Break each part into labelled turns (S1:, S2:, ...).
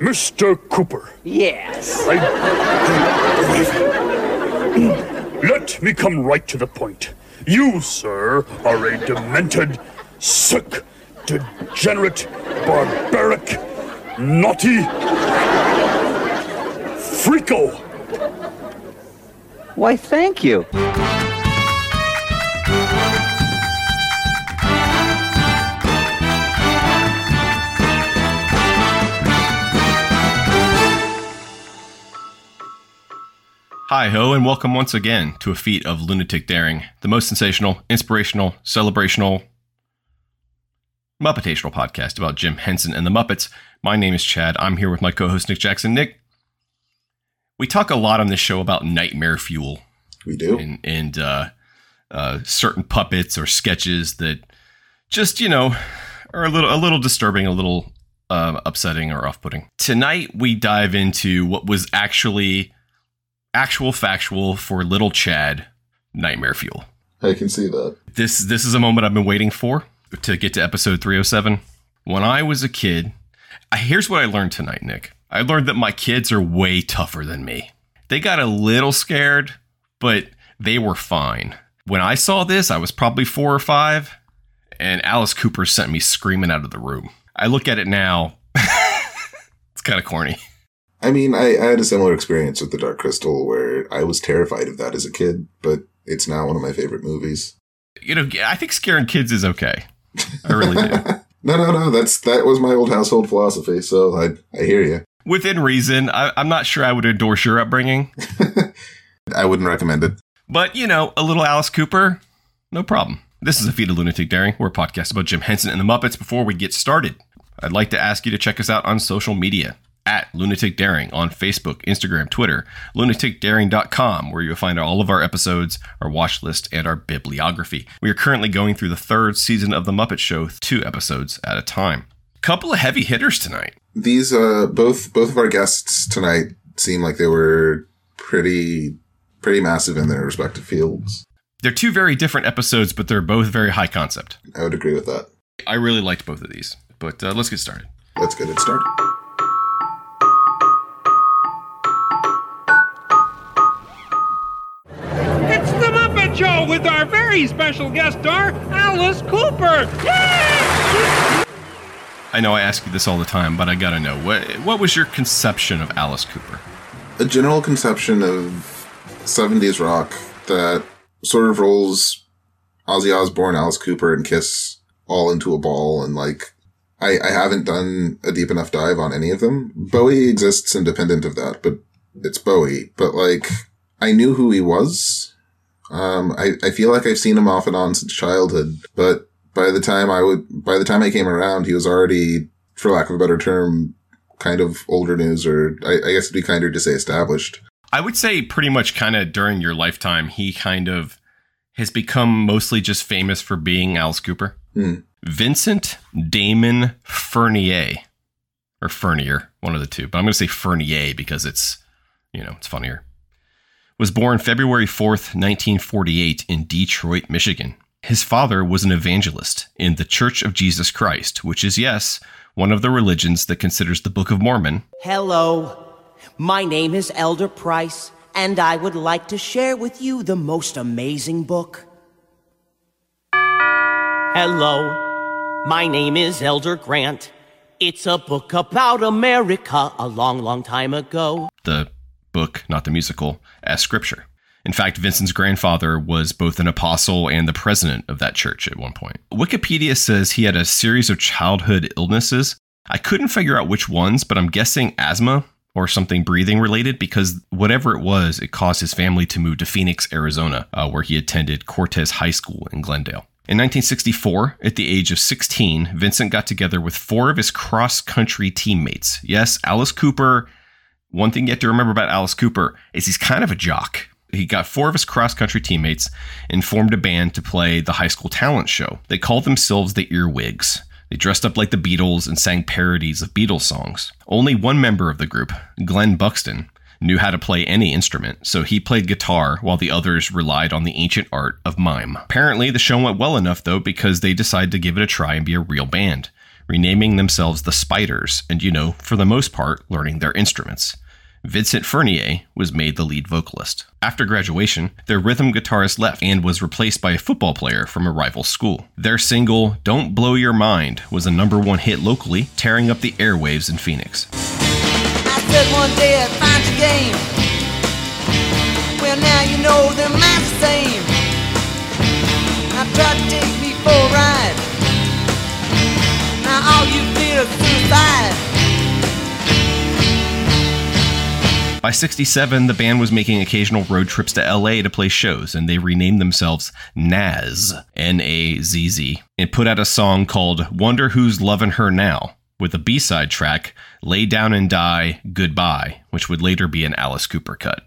S1: Mr. Cooper,
S2: Yes.
S1: I can't believe it. Let me come right to the point. You, sir, are a demented, sick, degenerate, barbaric, naughty freako.
S2: Why, thank you.
S3: Hi ho, and welcome once again to a feat of lunatic daring, the most sensational, inspirational, celebrational, Muppetational podcast about Jim Henson and the Muppets. My name is Chad. I'm here with my co-host Nick Jackson. Nick, we talk a lot on this show about nightmare fuel
S4: We do.
S3: and and uh, uh, certain puppets or sketches that just you know are a little a little disturbing, a little uh, upsetting or off-putting. Tonight we dive into what was actually actual factual for little Chad nightmare fuel.
S4: I can see that.
S3: This this is a moment I've been waiting for to get to episode 307. When I was a kid, here's what I learned tonight, Nick. I learned that my kids are way tougher than me. They got a little scared, but they were fine. When I saw this, I was probably 4 or 5, and Alice Cooper sent me screaming out of the room. I look at it now. it's kind of corny.
S4: I mean, I, I had a similar experience with The Dark Crystal where I was terrified of that as a kid, but it's now one of my favorite movies.
S3: You know, I think scaring kids is okay. I really do.
S4: No, no, no. That's that was my old household philosophy. So I I hear you.
S3: Within reason, I, I'm not sure I would endorse your upbringing.
S4: I wouldn't recommend it.
S3: But, you know, a little Alice Cooper, no problem. This is a feat of lunatic daring. We're a podcast about Jim Henson and the Muppets. Before we get started, I'd like to ask you to check us out on social media at Lunatic Daring on Facebook, Instagram, Twitter, lunaticdaring.com, where you'll find all of our episodes, our watch list, and our bibliography. We are currently going through the third season of The Muppet Show, two episodes at a time. Couple of heavy hitters tonight.
S4: These uh both both of our guests tonight seem like they were pretty pretty massive in their respective fields.
S3: They're two very different episodes, but they're both very high concept.
S4: I would agree with that.
S3: I really liked both of these, but uh, let's get started.
S4: Let's get it started.
S5: The Muppet Show with our very special guest star, Alice Cooper. Yay!
S3: I know I ask you this all the time, but I gotta know what what was your conception of Alice Cooper?
S4: a general conception of 70s rock that sort of rolls Ozzy Osbourne, Alice Cooper, and Kiss all into a ball. And like, I, I haven't done a deep enough dive on any of them. Bowie exists independent of that, but it's Bowie. But like, I knew who he was. Um, I, I feel like I've seen him off and on since childhood, but by the time I would, by the time I came around, he was already, for lack of a better term, kind of older news, or I, I guess it'd be kinder to say established.
S3: I would say pretty much kind of during your lifetime, he kind of has become mostly just famous for being Alice Cooper.
S4: Hmm.
S3: Vincent Damon Fernier, or Fernier, one of the two, but I'm going to say Fernier because it's, you know, it's funnier. Was born February 4th, 1948, in Detroit, Michigan. His father was an evangelist in the Church of Jesus Christ, which is, yes, one of the religions that considers the Book of Mormon
S6: Hello. My name is Elder Price, and I would like to share with you the most amazing book. Hello. My name is Elder Grant. It's a book about America a long, long time ago.
S3: the book, not the musical, as scripture. In fact, Vincent's grandfather was both an apostle and the president of that church at one point. Wikipedia says he had a series of childhood illnesses. I couldn't figure out which ones, but I'm guessing asthma or something breathing related because whatever it was, it caused his family to move to Phoenix, Arizona, uh, where he attended Cortez High School in Glendale. In 1964, at the age of 16, Vincent got together with four of his cross country teammates. Yes, Alice Cooper. One thing you have to remember about Alice Cooper is he's kind of a jock. He got four of his cross country teammates and formed a band to play the high school talent show. They called themselves the Earwigs. They dressed up like the Beatles and sang parodies of Beatles songs. Only one member of the group, Glen Buxton, knew how to play any instrument, so he played guitar while the others relied on the ancient art of mime. Apparently, the show went well enough though because they decided to give it a try and be a real band. renaming themselves the Spiders, and you know, for the most part, learning their instruments. Vincent Fernier was made the lead vocalist. After graduation, their rhythm guitarist left and was replaced by a football player from a rival school. Their single, Don't Blow Your Mind, was a number one hit locally, tearing up the airwaves in Phoenix. By 67, the band was making occasional road trips to LA to play shows, and they renamed themselves Nazz, N A Z Z, and put out a song called Wonder Who's Lovin' Her Now, with a B side track, Lay Down and Die Goodbye, which would later be an Alice Cooper cut.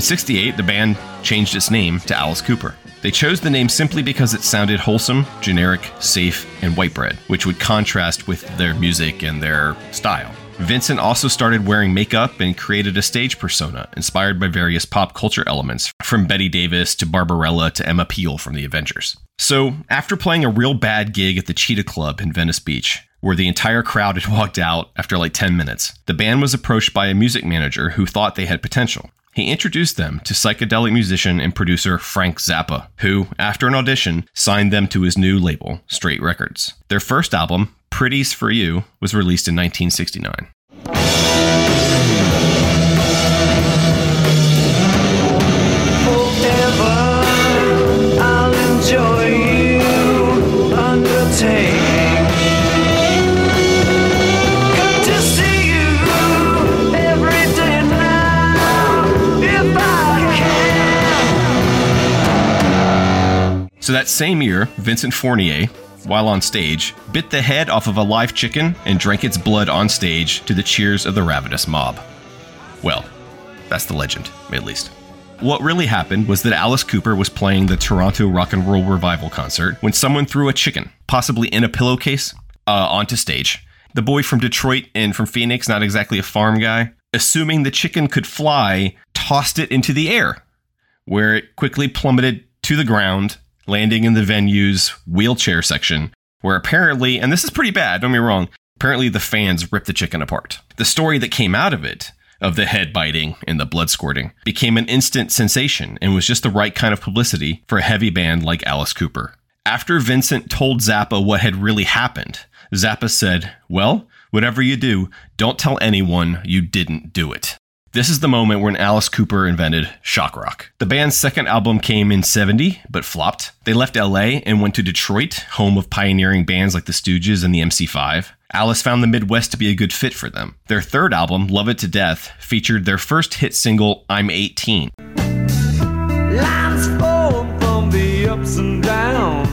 S7: In
S3: 68, the band changed its name to Alice Cooper. They chose the name simply because it sounded wholesome, generic, safe, and white bread, which would contrast with their music and their style. Vincent also started wearing makeup and created a stage persona inspired by various pop culture elements, from Bette Davis to Barbarella to Emma Peel from The Avengers. So, after playing a real bad gig at the Cheetah Club in Venice Beach, where the entire crowd had walked out after like 10 minutes, the band was approached by a music manager who thought they had potential. He introduced them to psychedelic musician and producer Frank Zappa, who, after an audition, signed them to his new label, Straight Records. Their first album, Pretties for You, was released in 1969.
S7: Forever,
S3: So that same year, Vincent Fournier, while on stage, bit the head off of a live chicken and drank its blood on stage to the cheers of the ravenous mob. Well, that's the legend, at least. What really happened was that Alice Cooper was playing the Toronto Rock and Roll Revival concert when someone threw a chicken, possibly in a pillowcase, uh, onto stage. The boy from Detroit and from Phoenix, not exactly a farm guy, assuming the chicken could fly, tossed it into the air, where it quickly plummeted to the ground, landing in the venue's wheelchair section, where apparently, and this is pretty bad, don't get me wrong, apparently the fans ripped the chicken apart. The story that came out of it, of the head biting and the blood squirting, became an instant sensation and was just the right kind of publicity for a heavy band like Alice Cooper. After Vincent told Zappa what had really happened, Zappa said, Well, whatever you do, don't tell anyone you didn't do it. This is the moment when Alice Cooper invented shock rock. The band's second album came in 70, but flopped. They left LA and went to Detroit, home of pioneering bands like the Stooges and the MC5. Alice found the Midwest to be a good fit for them. Their third album, Love It to Death, featured their first hit single, I'm 18.
S7: Lines from the ups and downs.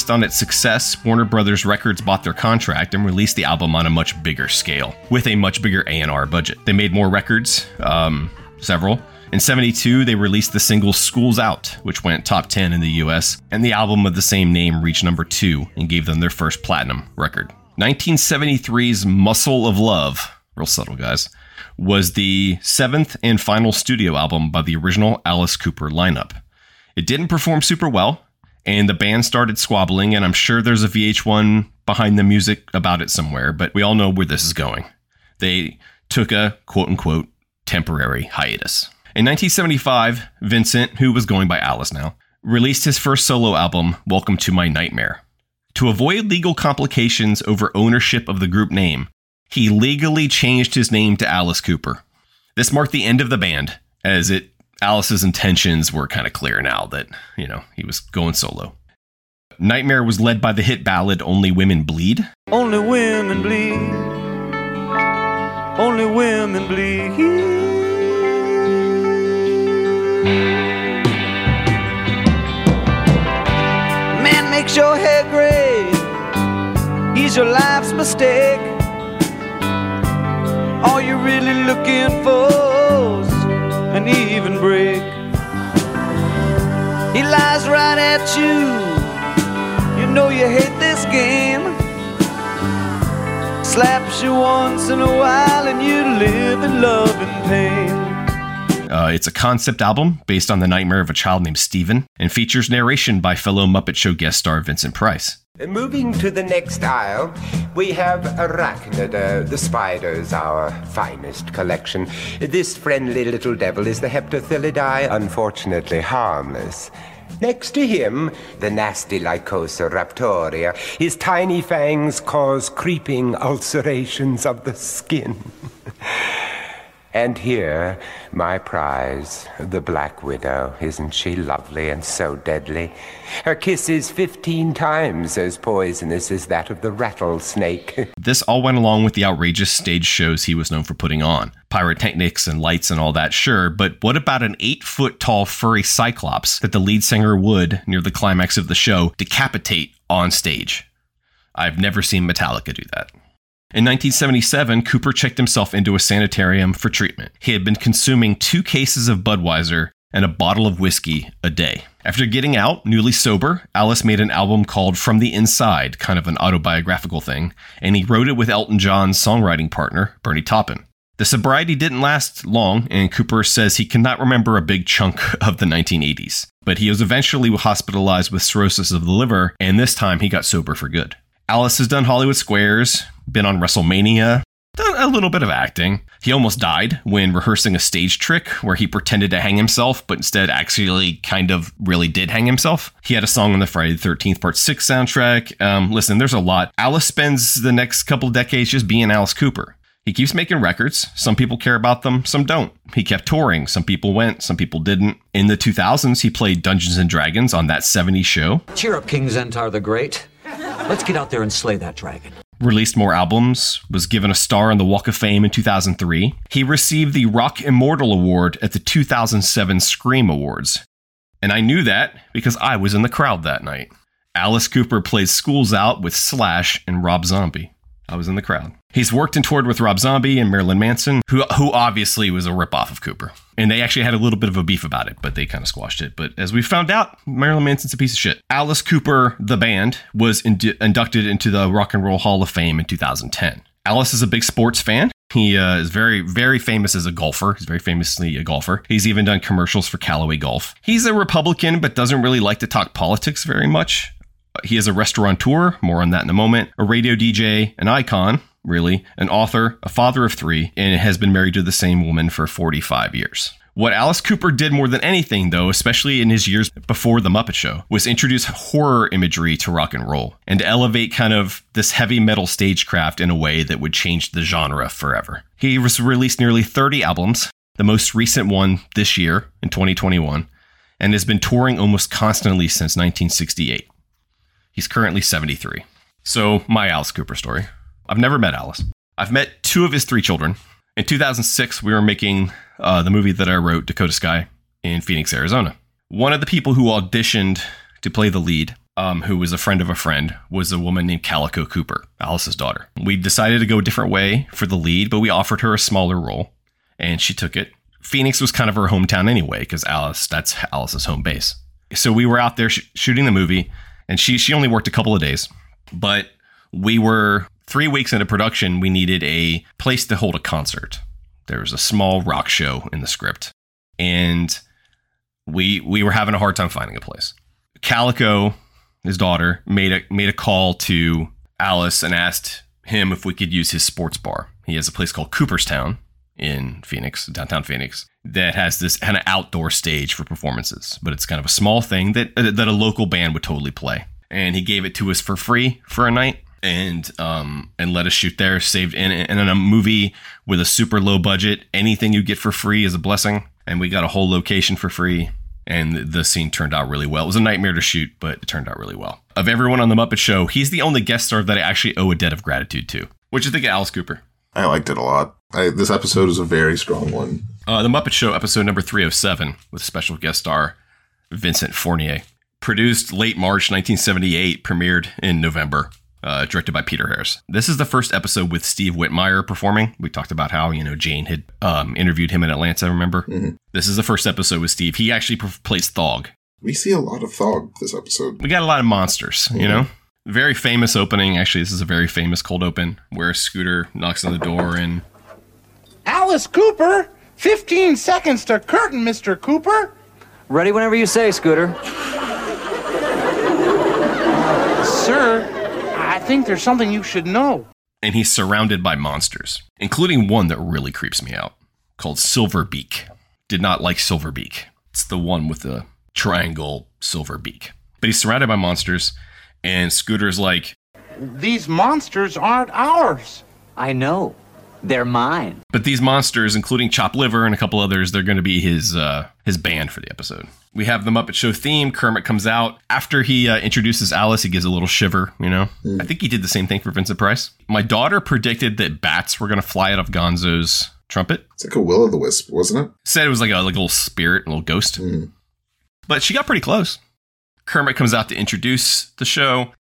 S3: Based on its success, Warner Brothers Records bought their contract and released the album on a much bigger scale, with a much bigger A&R budget. They made more records, um, several. In 72, they released the single School's Out, which went top 10 in the US, and the album of the same name reached number 2 and gave them their first platinum record. 1973's Muscle of Love, real subtle guys, was the seventh and final studio album by the original Alice Cooper lineup. It didn't perform super well, and the band started squabbling, and I'm sure there's a VH1 behind the music about it somewhere, but we all know where this is going. They took a quote unquote temporary hiatus. In 1975, Vincent, who was going by Alice now, released his first solo album, Welcome to My Nightmare. To avoid legal complications over ownership of the group name, he legally changed his name to Alice Cooper. This marked the end of the band, as it Alice's intentions were kind of clear now that, you know, he was going solo. Nightmare was led by the hit ballad Only Women Bleed.
S8: Only women bleed. Only women bleed.
S2: Man makes your hair gray. He's your life's mistake. All you're really looking for's an even break. He lies right at you. You know you hate this game. Slaps you once in a while and you live in love and pain.
S3: Uh, it's a concept album based on the nightmare of a child named Steven and features narration by fellow Muppet Show guest star Vincent Price.
S9: Moving to the next aisle, we have Arachnida, the spiders, our finest collection. This friendly little devil is the Heptathilidae, unfortunately harmless. Next to him, the nasty Lycosa raptoria. His tiny fangs cause creeping ulcerations of the skin. And here, my prize, the Black Widow. Isn't she lovely and so deadly? Her kiss is 15 times as poisonous as that of the rattlesnake.
S3: This all went along with the outrageous stage shows he was known for putting on. Pyrotechnics and lights and all that, sure, but what about an eight foot tall furry cyclops that the lead singer would, near the climax of the show, decapitate on stage? I've never seen Metallica do that. In 1977, Cooper checked himself into a sanitarium for treatment. He had been consuming two cases of Budweiser and a bottle of whiskey a day. After getting out, newly sober, Alice made an album called From the Inside, kind of an autobiographical thing, and he wrote it with Elton John's songwriting partner, Bernie Taupin. The sobriety didn't last long, and Cooper says he cannot remember a big chunk of the 1980s. But he was eventually hospitalized with cirrhosis of the liver, and this time he got sober for good. Alice has done Hollywood Squares, been on WrestleMania, done a little bit of acting. He almost died when rehearsing a stage trick where he pretended to hang himself, but instead actually kind of really did hang himself. He had a song on the Friday the 13th Part 6 soundtrack. Um, listen, there's a lot. Alice spends the next couple decades just being Alice Cooper. He keeps making records. Some people care about them, some don't. He kept touring. Some people went, some people didn't. In the 2000s, he played Dungeons and Dragons on that 70s show.
S10: Cheer up, King Zentar the Great. Let's get out there and slay that dragon.
S3: released more albums, was given a star on the Walk of Fame in 2003. He received the Rock Immortal Award at the 2007 Scream Awards. And I knew that because I was in the crowd that night. Alice Cooper played Schools Out with Slash and Rob Zombie. I was in the crowd. He's worked and toured with Rob Zombie and Marilyn Manson, who who obviously was a ripoff of Cooper. And they actually had a little bit of a beef about it, but they kind of squashed it. But as we found out, Marilyn Manson's a piece of shit. Alice Cooper, the band, was indu- inducted into the Rock and Roll Hall of Fame in 2010. Alice is a big sports fan. He uh, is very, very famous as a golfer. He's very famously a golfer. He's even done commercials for Callaway Golf. He's a Republican, but doesn't really like to talk politics very much. He is a restaurateur, more on that in a moment, a radio DJ, an icon, really, an author, a father of three, and has been married to the same woman for 45 years. What Alice Cooper did more than anything, though, especially in his years before The Muppet Show, was introduce horror imagery to rock and roll and elevate kind of this heavy metal stagecraft in a way that would change the genre forever. He was released nearly 30 albums, the most recent one this year in 2021, and has been touring almost constantly since 1968. He's currently 73. So, my Alice Cooper story. I've never met Alice. I've met two of his three children. In 2006, we were making uh, the movie that I wrote, Dakota Sky, in Phoenix, Arizona. One of the people who auditioned to play the lead, um, who was a friend of a friend, was a woman named Calico Cooper, Alice's daughter. We decided to go a different way for the lead, but we offered her a smaller role, and she took it. Phoenix was kind of her hometown anyway, because Alice, that's Alice's home base. So we were out there sh- shooting the movie, and she she only worked a couple of days, but we were three weeks into production. We needed a place to hold a concert. There was a small rock show in the script, and we we were having a hard time finding a place. Calico, his daughter, made a made a call to Alice and asked him if we could use his sports bar. He has a place called Cooperstown in Phoenix, downtown Phoenix, that has this kind of outdoor stage for performances, but it's kind of a small thing that that a local band would totally play. And he gave it to us for free for a night and um and let us shoot there saved in and in a movie with a super low budget anything you get for free is a blessing and we got a whole location for free. And the- scene turned out really well. It was a nightmare to shoot, but it turned out really well. Of everyone on the Muppet Show, he's the only guest star that I actually owe a debt of gratitude to. What'd you think of Alice Cooper?
S4: I liked it a lot. I, this episode is a very strong one.
S3: Uh, the Muppet Show, episode number 307, with special guest star Vincent Fournier. Produced late March 1978, premiered in November, uh, directed by Peter Harris. This is the first episode with Steve Whitmire performing. We talked about how, you know, Jane had um, interviewed him in Atlanta, remember? This is the first episode with Steve. He actually per- plays Thog.
S4: We see a lot of Thog this episode.
S3: We got a lot of monsters, you know? Very famous opening. Actually, this is a very famous cold open where Scooter knocks on the door and
S11: Alice Cooper? 15 seconds to curtain, Mr. Cooper.
S10: Ready whenever you say, Scooter.
S11: Sir, I think there's something you should know.
S3: and he's surrounded by monsters, including one that really creeps me out called Silverbeak. Did not like Silverbeak. It's the one with the triangle silver beak. But he's surrounded by monsters, and Scooter's like,
S11: These monsters aren't ours.
S10: I know. They're mine.
S3: but these monsters, including Chop Liver and a couple others, they're going to be his uh, his band for the episode. We have the Muppet Show theme. Kermit comes out after he uh, introduces Alice. He gives a little shiver. You know, I think he did the same thing for Vincent Price. My daughter predicted that bats were going to fly out of Gonzo's trumpet.
S4: It's like a will o' the wisp, wasn't it?
S3: Said it was like a like a little spirit, a little ghost. But she got pretty close. Kermit comes out to introduce the show.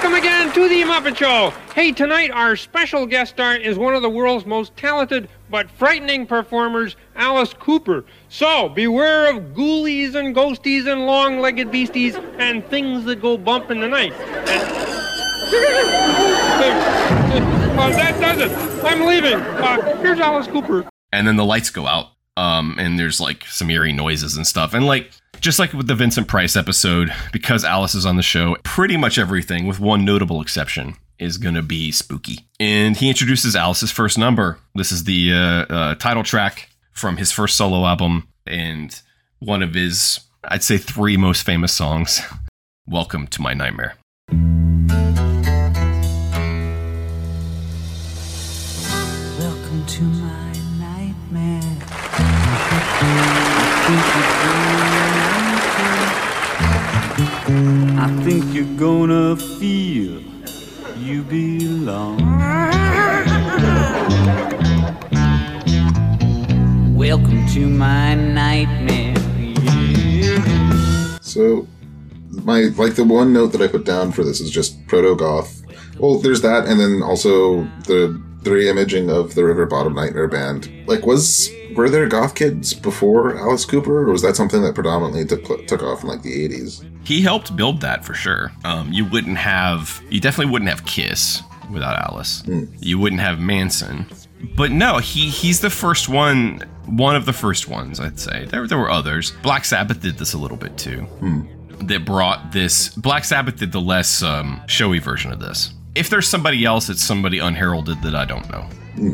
S5: Welcome again to the Muppet Show. Hey, tonight our special guest star is one of the world's most talented but frightening performers, Alice Cooper. So beware of ghoulies and ghosties and long-legged beasties and things that go bump in the night. Uh, that does it. I'm leaving. Uh, here's Alice Cooper.
S3: and then the lights go out um and there's like some eerie noises and stuff and like just like with the vincent price episode because alice is on the show pretty much everything with one notable exception is gonna be spooky. And he introduces alice's first number. This is the uh, uh, title track from his first solo album and one of his i'd say three most famous songs. Welcome to my nightmare.
S7: Welcome to my nightmare. I think you're gonna feel you belong. Welcome to my nightmare.
S4: So, my like the one note that I put down for this is just proto goth. Well, there's that, and then also the the re-imaging of the River Bottom Nightmare band. Like, was were there goth kids before Alice Cooper, or was that something that predominantly took took off in like the '80s?
S3: He helped build that for sure. Um, you wouldn't have, you definitely wouldn't have Kiss without Alice. You wouldn't have Manson, but no, he he's the first one, one of the first ones, I'd say. There there were others. Black Sabbath did this a little bit too. That brought this. Black Sabbath did the less um, showy version of this. If there's somebody else, it's somebody unheralded that I don't know,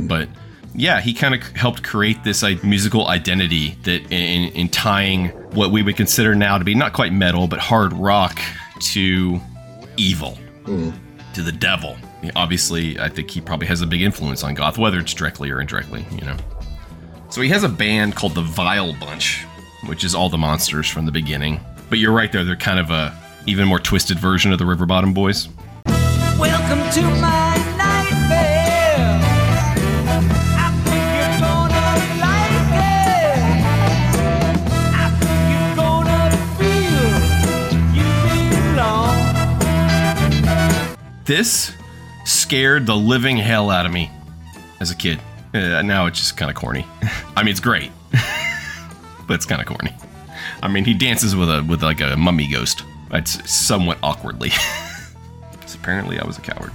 S3: but. Yeah, he kind of helped create this like, musical identity that in, in tying what we would consider now to be not quite metal, but hard rock to evil, hmm. to the devil. Obviously, I think he probably has a big influence on goth, whether it's directly or indirectly, you know. So he has a band called the Vile Bunch, which is all the monsters from the beginning. But you're right there; they're kind of a even more twisted version of the River Bottom Boys.
S7: Welcome to my
S3: This scared the living hell out of me as a kid. Uh, now it's just kind of corny. I mean, it's great, but it's kind of corny. I mean, he dances with a with like a mummy ghost. It's somewhat awkwardly. so apparently, I was a coward.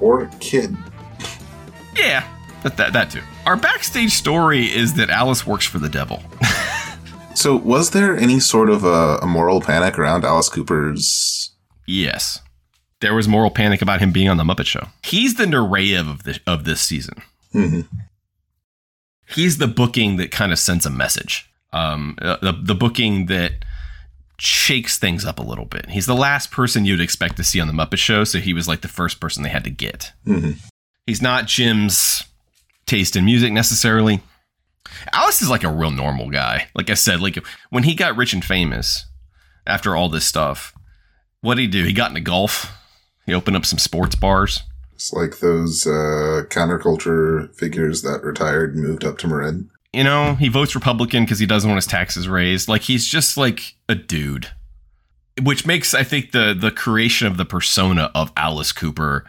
S4: Or a kid?
S3: Yeah, that, that that too. Our backstage story is that Alice works for the devil.
S4: So, was there any sort of a, a moral panic around Alice Cooper's?
S3: Yes. There was moral panic about him being on the Muppet Show. He's the Nureyev of the of this season.
S4: Mhm.
S3: He's the booking that kind of sends a message. Um, uh, the the booking that shakes things up a little bit. He's the last person you'd expect to see on the Muppet Show, so he was like the first person they had to get.
S4: Mhm.
S3: He's not Jim's taste in music necessarily. Alice is like a real normal guy. Like I said, like when he got rich and famous after all this stuff, what did he do? He got into golf. He opened up some sports bars.
S4: It's like those uh, counterculture figures that retired and moved up to Marin.
S3: You know, he votes Republican because he doesn't want his taxes raised. Like he's just like a dude, which makes I think the the creation of the persona of Alice Cooper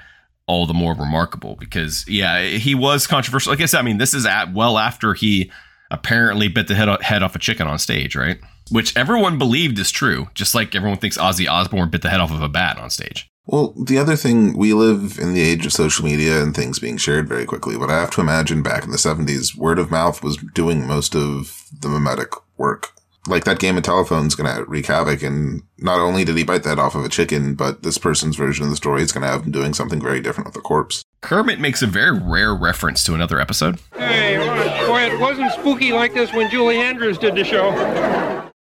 S3: all the more remarkable because yeah, he was controversial. Like I said, I mean, this is at well after he apparently bit the head, head off a chicken on stage, right? Which everyone believed is true, just like everyone thinks Ozzy Osbourne bit the head off of a bat on stage.
S4: Well, the other thing, we live in the age of social media and things being shared very quickly, but I have to imagine back in the 70s, word of mouth was doing most of the mimetic work. Like that game of telephone's gonna wreak havoc, and not only did he bite that off of a chicken, but this person's version of the story is gonna have him doing something very different with a corpse.
S3: Kermit makes a very rare reference to another episode.
S5: Hey, boy, it wasn't spooky like this when Julie Andrews did the show.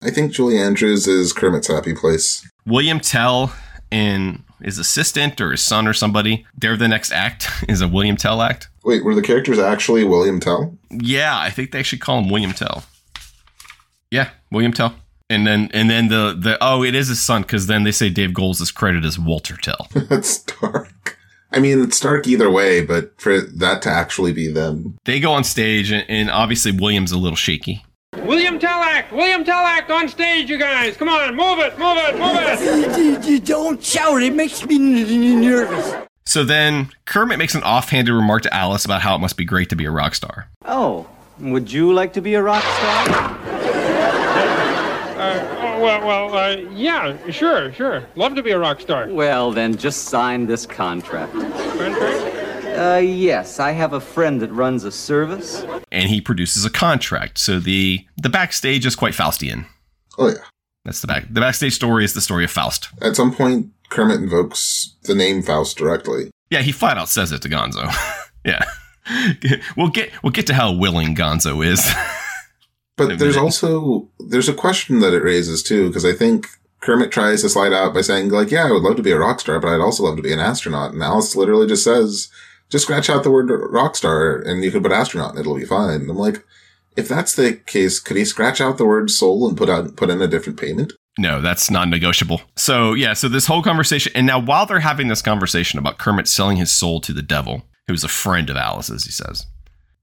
S4: I think Julie Andrews is Kermit's happy place.
S3: William Tell and his assistant or his son or somebody, they're the next act is a William Tell act.
S4: Wait, were the characters actually William Tell?
S3: Yeah, I think they should call him William Tell. Yeah, William Tell. And then and then the the oh, it is his son because then they say Dave Goelz is credited as Walter Tell.
S4: That's dark. I mean, it's dark either way, but for that to actually be them,
S3: They go on stage and, and obviously William's a little shaky.
S5: William Tellack! William Tellack on stage, you guys! Come on, move it, move it, move it!
S2: Don't shout, it makes me nervous.
S3: So then Kermit makes an offhanded remark to Alice about how it must be great to be a rock star.
S8: Oh, would you like to be a rock star?
S5: Uh, oh, well, well, uh, yeah, sure, sure. Love to be a rock star.
S8: Well, then just sign this contract.
S5: Contract?
S8: Uh, yes, I have a friend that runs a service.
S3: And he produces a contract. So the the backstage is quite Faustian.
S4: oh yeah.
S3: That's the back the backstage story is the story of Faust.
S4: At some point, Kermit invokes the name Faust directly.
S3: Yeah, he flat out says it to Gonzo. yeah. we'll get we'll get to how willing Gonzo is.
S4: But there's also there's a question that it raises too, because I think Kermit tries to slide out by saying like, "Yeah, I would love to be a rock star, but I'd also love to be an astronaut." And Alice literally just says, "Just scratch out the word rock star, and you can put astronaut, and it'll be fine." I'm like, if that's the case, could he scratch out the word soul and put out put in a different payment?
S3: No, that's non negotiable. So, yeah, so this whole conversation, and now while they're having this conversation about Kermit selling his soul to the devil, who's a friend of Alice's, he says,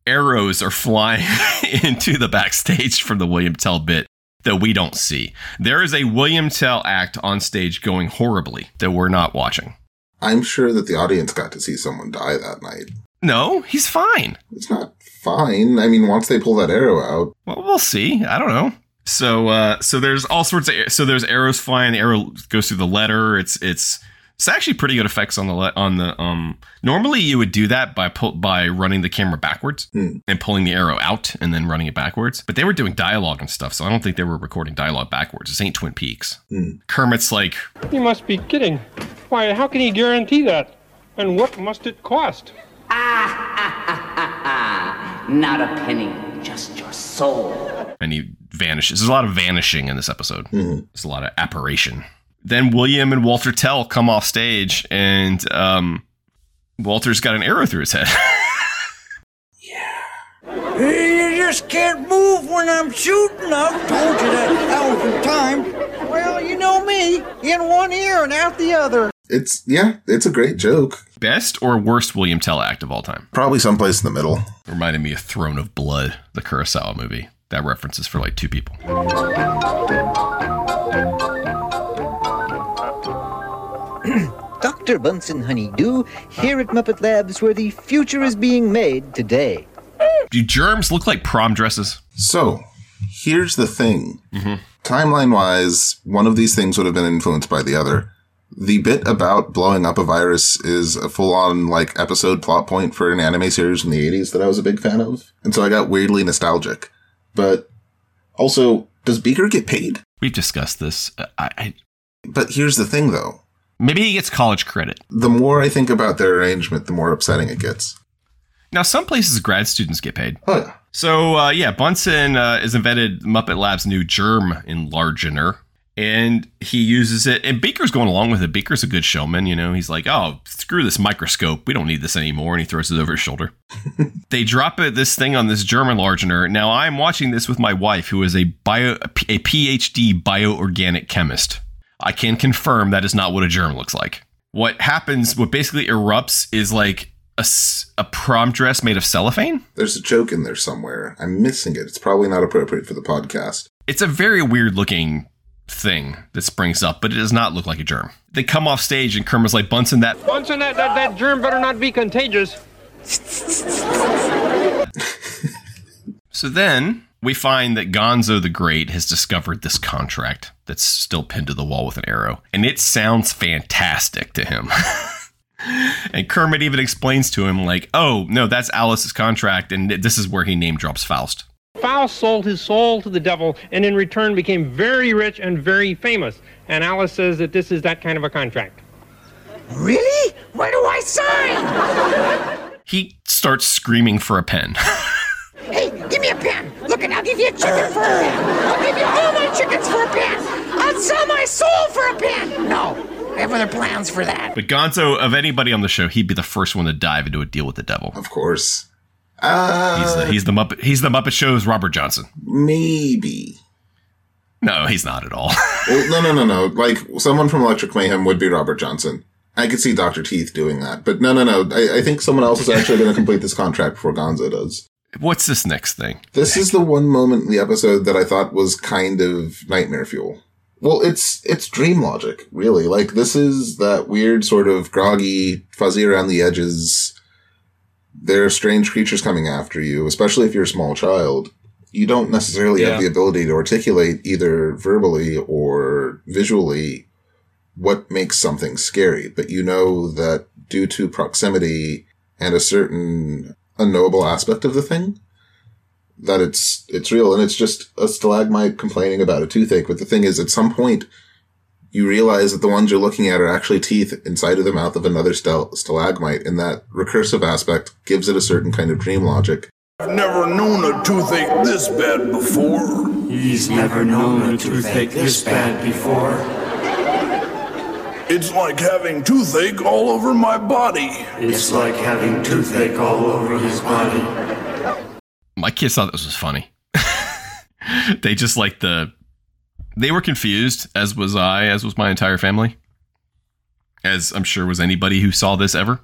S3: arrows are flying into the backstage from the William Tell bit that we don't see. There is a William Tell act on stage going horribly that we're not watching.
S4: I'm sure that the audience got to see someone die that night.
S3: No, he's fine.
S4: It's not fine. I mean, once they pull that arrow out,
S3: Well, we'll see. I don't know. So, uh, so there's all sorts of so there's arrows flying. The arrow goes through the letter. It's it's it's actually pretty good effects on the le- on the um. Normally, you would do that by pull, by running the camera backwards
S4: Hmm.
S3: and pulling the arrow out and then running it backwards. But they were doing dialogue and stuff, so I don't think they were recording dialogue backwards. This ain't Twin Peaks.
S4: Hmm.
S3: Kermit's like,
S5: You must be kidding. Why, how can he guarantee that? And what must it cost? Ah.
S12: Not a penny, just your soul.
S3: and he vanishes. There's a lot of vanishing in this episode.
S4: Mhm.
S3: There's a lot of apparition. Then William and Walter Tell come off stage, and um, Walter's got an arrow through his head. Yeah.
S2: You just can't move when I'm shooting. I've told you that a thousand times. Well, you know me, in one ear and out the other.
S4: it's yeah, it's a great joke.
S3: Best or worst William Tell act of all time?
S4: Probably someplace in the middle.
S3: Reminded me of Throne of Blood, the Kurosawa movie. That reference is for like two people.
S13: Dr. Bunsen Honeydew, here at Muppet Labs, where the future is being made today.
S3: Do germs look like prom dresses?
S4: So, here's the thing.
S3: Mhm.
S4: Timeline wise, one of these things would have been influenced by the other. The bit about blowing up a virus is a full on, like, episode plot point for an anime series from the 80s that I was a big fan of. And so I got weirdly nostalgic. But also, does Beaker get paid?
S3: We've discussed this. Uh, I, I
S4: But here's the thing though.
S3: Maybe he gets college credit.
S4: The more I think about their arrangement, the more upsetting it gets.
S3: Now, some places grad students get paid.
S4: Oh, yeah.
S3: So, uh, yeah, Bunsen uh, has invented Muppet Lab's new germ enlargener. and he uses it. And Beaker's going along with it. Beaker's a good showman, you know. He's like, "Oh, screw this microscope. We don't need this anymore." And he throws it over his shoulder. they drop it, this thing on this germ enlargener. Now I'm watching this with my wife, who is a bio a PhD bioorganic chemist. I can confirm that is not what a germ looks like. What happens, what basically erupts, is like a prom dress made of cellophane.
S4: There's a joke in there somewhere. I'm missing it. It's probably not appropriate for the podcast.
S3: It's a very weird looking thing that springs up, but it does not look like a germ. They come off stage and Kermit's like, Bunsen, that
S5: Bunsen, that, that, that germ better not be contagious.
S3: So then we find that Gonzo the Great has discovered this contract that's still pinned to the wall with an arrow, and it sounds fantastic to him. and Kermit even explains to him, like, oh, no, that's Alice's contract, and this is where he name drops Faust.
S5: Faust sold his soul to the devil and in return became very rich and very famous. And Alice says that this is that kind of a contract.
S14: Really? Where do I sign?
S3: He starts screaming for a pen.
S14: Hey, give me a pen. Look, and I'll give you a chicken for a pen. I'll give you all my chickens for a pen. I'll sell my soul for a pen. No, I have other plans for that.
S3: but Gonzo, of anybody on the show, he'd be the first one to dive into a deal with the devil.
S4: Of course. Uh,
S3: He's the, he's the Muppet. He's the Muppet Show's Robert Johnson.
S4: maybe.
S3: No, he's not at all.
S4: Well, no, no, no, no. Like someone from Electric Mayhem would be Robert Johnson. I could see Doctor Teeth doing that, but no, no, no. I, I think someone else is actually going to complete this contract before Gonzo does.
S3: What's this next thing?
S4: This is the one moment in the episode that I thought was kind of nightmare fuel. Well, it's it's dream logic, really. Like this is that weird sort of groggy, fuzzy around the edges. There are strange creatures coming after you, especially if you're a small child. You don't necessarily
S3: Yeah.
S4: have the ability to articulate either verbally or visually what makes something scary, but you know that due to proximity and a certain unknowable aspect of the thing, that it's it's real and it's just a stalagmite complaining about a toothache. But the thing is, at some point, you realize that the ones you're looking at are actually teeth inside of the mouth of another stal- stalagmite, and that recursive aspect gives it a certain kind of dream logic.
S15: I've never known a toothache this bad before.
S16: He's never known a toothache this bad before.
S15: It's like having toothache all over my body.
S16: It's like having toothache all over his body.
S3: My kids thought this was funny. they just like the. They were confused, as was I, as was my entire family, as I'm sure was anybody who saw this ever.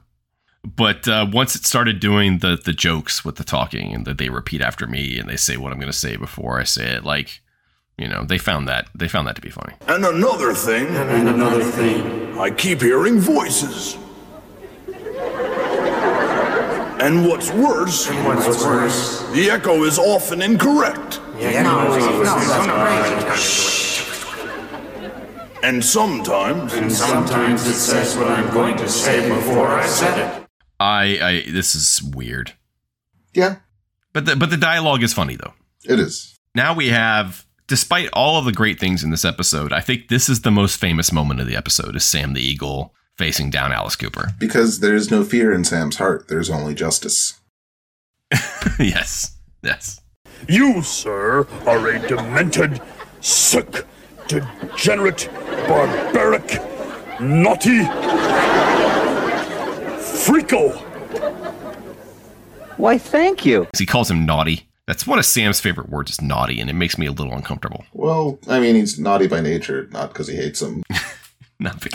S3: But uh, once it started doing the the jokes with the talking and that they repeat after me and they say what I'm going to say before I say it, like you know, they found that they found that to be funny.
S15: And another thing.
S16: And another thing.
S15: I keep hearing voices. And what's worse,
S16: What's worse?
S15: the echo is often incorrect.
S16: Yeah, no, no, no,
S15: And sometimes,
S16: And sometimes it says what I'm going to say before I said it.
S3: I, I this is weird.
S4: Yeah,
S3: But the but the dialogue is funny though.
S4: it is.
S3: Now we have, despite all of the great things in this episode, I think this is the most famous moment of the episode is Sam the Eagle facing down Alice Cooper.
S4: Because there's no fear in Sam's heart, there's only justice.
S3: yes. Yes.
S1: You, sir, are a demented, sick, degenerate, barbaric, naughty freako.
S8: Why, thank you.
S3: He calls him naughty. That's one of Sam's favorite words is naughty, and it makes me a little uncomfortable.
S4: Well, I mean, he's naughty by nature, not because he hates him.
S3: Not big.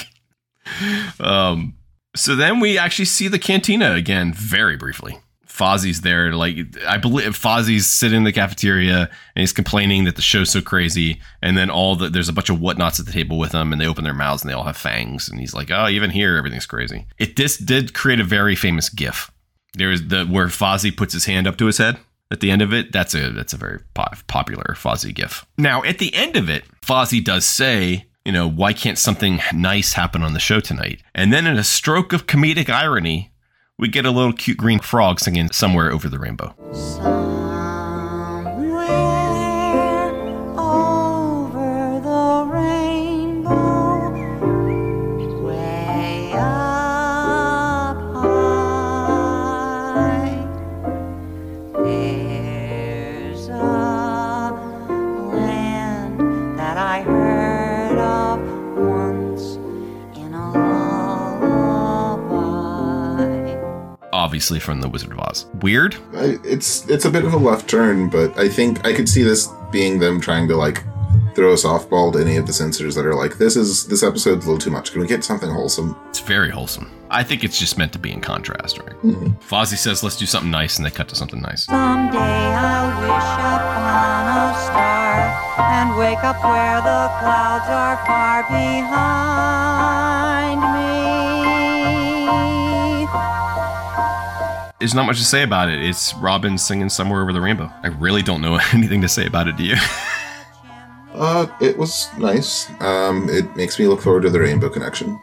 S3: Um so then we actually see the cantina again very briefly. Fozzie's there, like I believe Fozzie's sitting in the cafeteria and he's complaining that the show's so crazy, and then all the there's a bunch of whatnots at the table with them, and they open their mouths and they all have fangs, and he's like, "Oh, even here everything's crazy." It this did create a very famous GIF. There's the where Fozzie puts his hand up to his head at the end of it. That's a that's a very po- popular Fozzie GIF. Now at the end of it, Fozzie does say, you know, why can't something nice happen on the show tonight? And then in a stroke of comedic irony, we get a little cute green frog singing somewhere over the rainbow. Obviously from The Wizard of Oz. Weird?
S4: I, it's it's a bit of a left turn, but I think I could see this being them trying to like throw a softball to any of the censors that are like, this is this episode's a little too much. Can we get something wholesome?
S3: It's very wholesome. I think it's just meant to be in contrast, right?
S4: Mm-hmm.
S3: Fozzie says, let's do something nice, and they cut to something nice.
S17: Someday I'll wish upon a star and wake up where the clouds are far behind me.
S3: There's not much to say about it. It's Robin singing Somewhere Over the Rainbow. I really don't know anything to say about it, do you?
S4: Uh, it was nice. Um, it makes me look forward to the Rainbow Connection.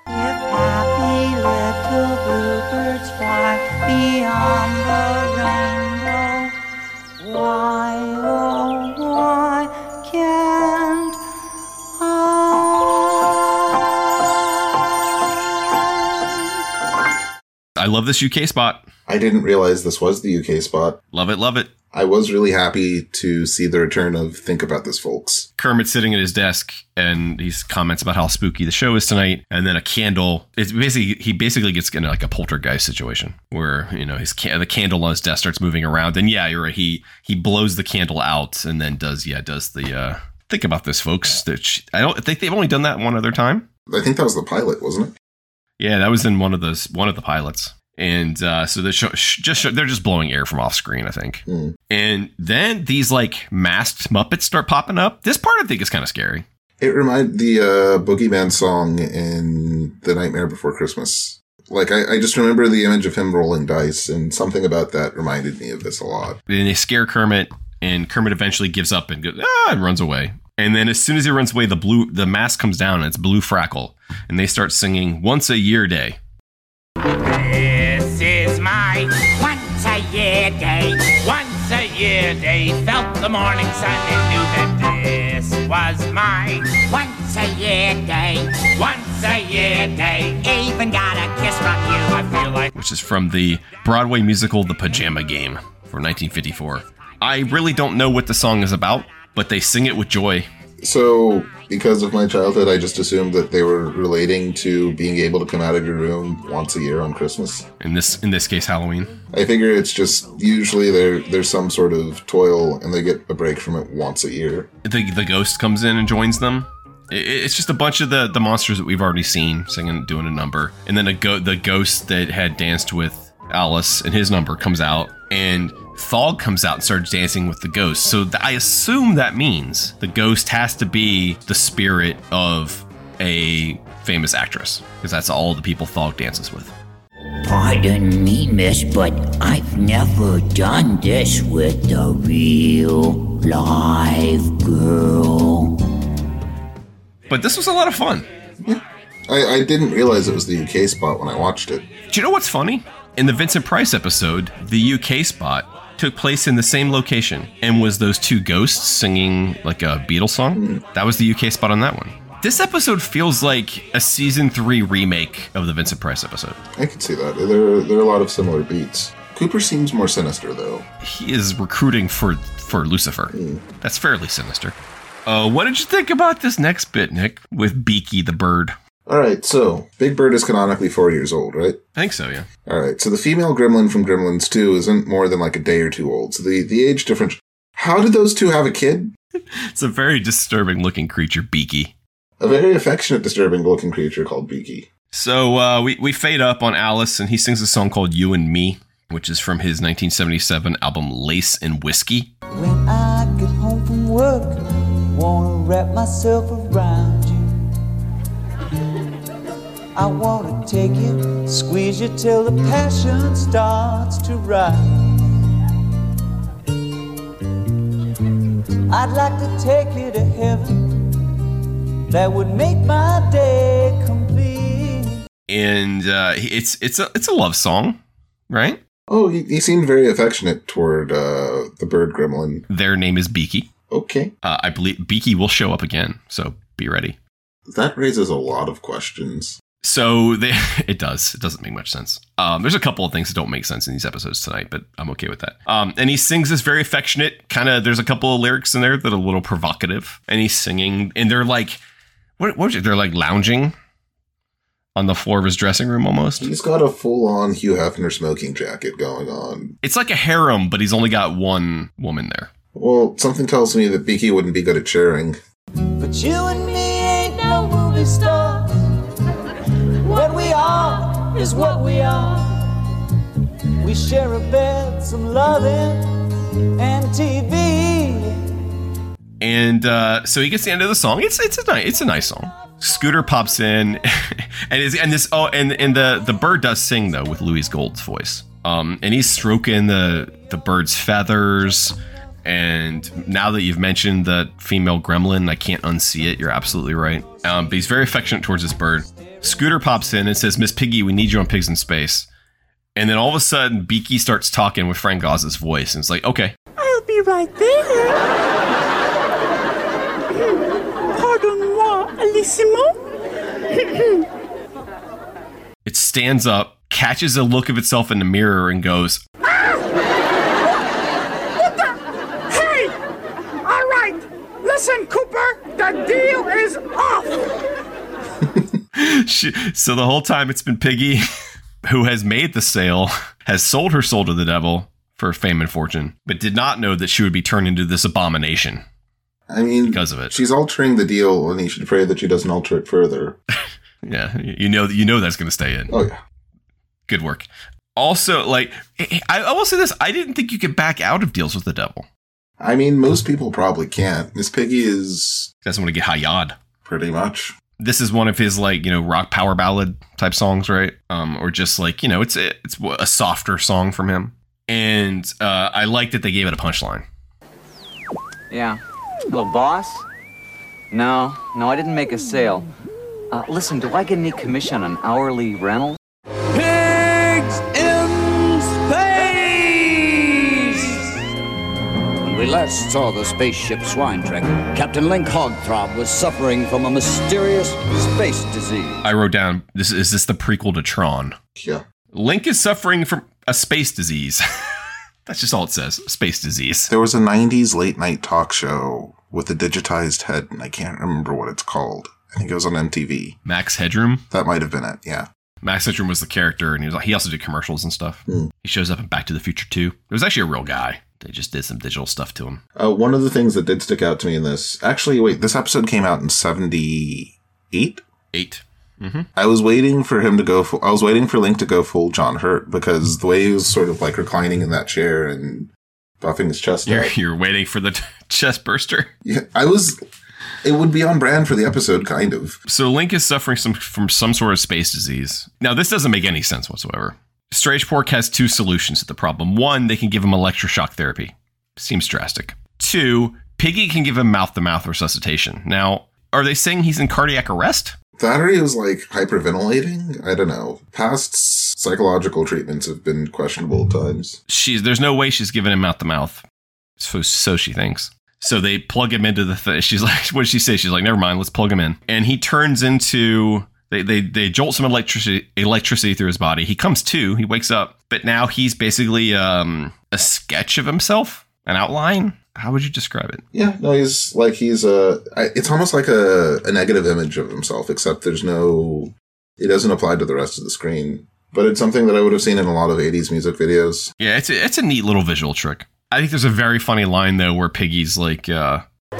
S3: I love this UK spot.
S4: I didn't realize this was the UK spot.
S3: Love it, love it.
S4: I was really happy to see the return of Think About This, folks.
S3: Kermit's sitting at his desk and he comments about how spooky the show is tonight. And then a candle. It's basically he basically gets in like a poltergeist situation where you know his ca- the candle on his desk starts moving around. And yeah, you're right. He he blows the candle out and then does yeah does the uh, think about this, folks. That I don't think they've only done that one other time.
S4: I think that was the pilot, wasn't it?
S3: Yeah, that was in one of those one of the pilots. And uh, so the show just show, they're just blowing air from off screen, I think.
S4: Mm.
S3: And then these like masked Muppets start popping up. This part I think is kind of scary.
S4: It reminded the uh, Boogeyman song in The Nightmare Before Christmas. Like I, I just remember the image of him rolling dice, and something about that reminded me of this a lot.
S3: And they scare Kermit, and Kermit eventually gives up and goes ah and runs away. And then as soon as he runs away, the blue the mask comes down and it's Blue Frackle, and they start singing "Once a Year Day."
S18: This is my once a year day. Once a year day. Felt the morning sun and knew that this was my once a year day. Once a year day. Even got a kiss from you. I feel like.
S3: which is from the Broadway musical The Pajama Game from 1954. I really don't know what the song is about, but they sing it with joy.
S4: So, because of my childhood, I just assumed that they were relating to being able to come out of your room once a year on Christmas.
S3: In this in this case, Halloween.
S4: I figure it's just usually there there's some sort of toil, and they get a break from it once a year.
S3: The the ghost comes in and joins them. It's just a bunch of the, the monsters that we've already seen singing, doing a number, and then a go- the ghost that had danced with Alice and his number comes out, and Thog comes out and starts dancing with the ghost. So th- I assume that means the ghost has to be the spirit of a famous actress, because that's all the people Thog dances with.
S19: Pardon me, miss, but I've never done this with a real live girl.
S3: But this was a lot of fun.
S4: I, I didn't realize it was the UK spot when I watched it.
S3: Do you know what's funny? In the Vincent Price episode, the UK spot took place in the same location and was those two ghosts singing like a Beatles song. That was the UK spot on that one. This episode feels like a season three remake of the Vincent Price episode.
S4: I can see that. There, there are a lot of similar beats. Cooper seems more sinister, though.
S3: He is recruiting for for Lucifer. That's fairly sinister. Uh, what did you think about this next bit, Nick, with Beaky the bird?
S4: All right, so Big Bird is canonically four years old, right?
S3: I think so, yeah.
S4: All right, so the female gremlin from Gremlins 2 isn't more than like a day or two old. So the, the age difference. How did those two have a kid?
S3: It's a very disturbing looking creature, Beaky.
S4: A very affectionate, disturbing looking creature called Beaky.
S3: So uh, we, we fade up on Alice, and he sings a song called You and Me, which is from his 1977 album Lace and Whiskey.
S17: When I get home from work, wanna wrap myself around you. I wanna take you, squeeze you till the passion starts to rise. I'd like to take you to heaven. That would make my day complete.
S3: And uh, it's it's a it's a love song, right?
S4: Oh, he, he seemed very affectionate toward uh, the bird gremlin.
S3: Their name is Beaky.
S4: Okay.
S3: Uh, I believe Beaky will show up again, so be ready.
S4: That raises a lot of questions.
S3: So they, it does. It doesn't make much sense. Um, there's a couple of things that don't make sense in these episodes tonight, but I'm okay with that. Um, and he sings this very affectionate kind of. There's a couple of lyrics in there that are a little provocative, and he's singing, and they're like, what? What? was it? They're like lounging on the floor of his dressing room almost.
S4: He's got a full on Hugh Hefner smoking jacket going on.
S3: It's like a harem, but he's only got one woman there.
S4: Well, something tells me that Beaky wouldn't be good at sharing.
S2: But you and me ain't no movie stars. Is what we are. We share a bed, some loving, and TV.
S3: And uh, so he gets the end of the song. It's it's a nice it's a nice song. Scooter pops in, and is and this oh and and the the bird does sing though with Louise Gold's voice. Um, and he's stroking the the bird's feathers. And now that you've mentioned the female gremlin, I can't unsee it. You're absolutely right. Um, but he's very affectionate towards this bird. Scooter pops in and says, "Miss Piggy, we need you on Pigs in Space." And then all of a sudden, Beaky starts talking with Frank Oz's voice, and it's like, okay,
S14: I'll be right there. Pardon-moi, Alissimo.
S3: it stands up, catches a look of itself in the mirror, and goes,
S14: What the? Hey! All right. Listen, Cooper. The deal is off.
S3: She, so the whole time it's been Piggy, who has made the sale, has sold her soul to the devil for fame and fortune, but did not know that she would be turned into this abomination.
S4: I mean,
S3: because of it.
S4: She's altering the deal, and he should pray that she doesn't alter it further.
S3: Yeah, you know, you know that's going to stay in.
S4: Oh yeah,
S3: good work. Also, like I, I will say this: I didn't think you could back out of deals with the devil.
S4: I mean, most people probably can't. Miss Piggy is
S3: doesn't want to get high yod.
S4: Pretty much.
S3: This is one of his like you know rock power ballad type songs, right? Um, or just like you know it's it's a softer song from him. And uh, I like that they gave it a punchline.
S8: Yeah. Hello, boss? No, no, I didn't make a sale. Uh, listen, do I get any commission on hourly rental?
S20: Last saw the spaceship Swine Trek, Captain Link Hogthrob was suffering from a mysterious space disease.
S3: I wrote down this is this the prequel to Tron?
S4: Yeah.
S3: Link is suffering from a space disease. That's just all it says. Space disease.
S4: There was a 90s late night talk show with a digitized head, and I can't remember what it's called. I think it was on MTV.
S3: Max Headroom?
S4: That might have been it, yeah.
S3: Max Headroom was the character, and he was like, he also did commercials and stuff.
S4: Hmm.
S3: He shows up in Back to the Future 2. It was actually a real guy. They just did some digital stuff to him.
S4: Uh, one of the things that did stick out to me in this, actually, wait, this episode came out in 78?
S3: 8. Mm-hmm.
S4: I was waiting for him to go. Full, I was waiting for Link to go full John Hurt because the way he was sort of like reclining in that chair and buffing his chest
S3: You're,
S4: out.
S3: you're waiting for the chest burster.
S4: Yeah, I was. It would be on brand for the episode, kind of.
S3: So Link is suffering some from some sort of space disease. Now this doesn't make any sense whatsoever. Strangepork has two solutions to the problem. One, they can give him electroshock therapy. Seems drastic. Two, Piggy can give him mouth to mouth resuscitation. Now, are they saying he's in cardiac arrest?
S4: Or was like hyperventilating. I don't know. Past psychological treatments have been questionable at times.
S3: She's there's no way she's giving him mouth to mouth. So so she thinks. So they plug him into the thing. She's like, what did she say? She's like, never mind, let's plug him in. And he turns into they they they jolt some electricity electricity through his body. He comes to, he wakes up, but now he's basically um a sketch of himself, an outline. How would you describe it?
S4: Yeah, no, he's like he's a. I- It's almost like a, a negative image of himself, except there's no. It doesn't apply to the rest of the screen. But it's something that I would have seen in a lot of '80s music videos.
S3: Yeah, it's a, it's a neat little visual trick. I think there's a very funny line though where Piggy's like, uh,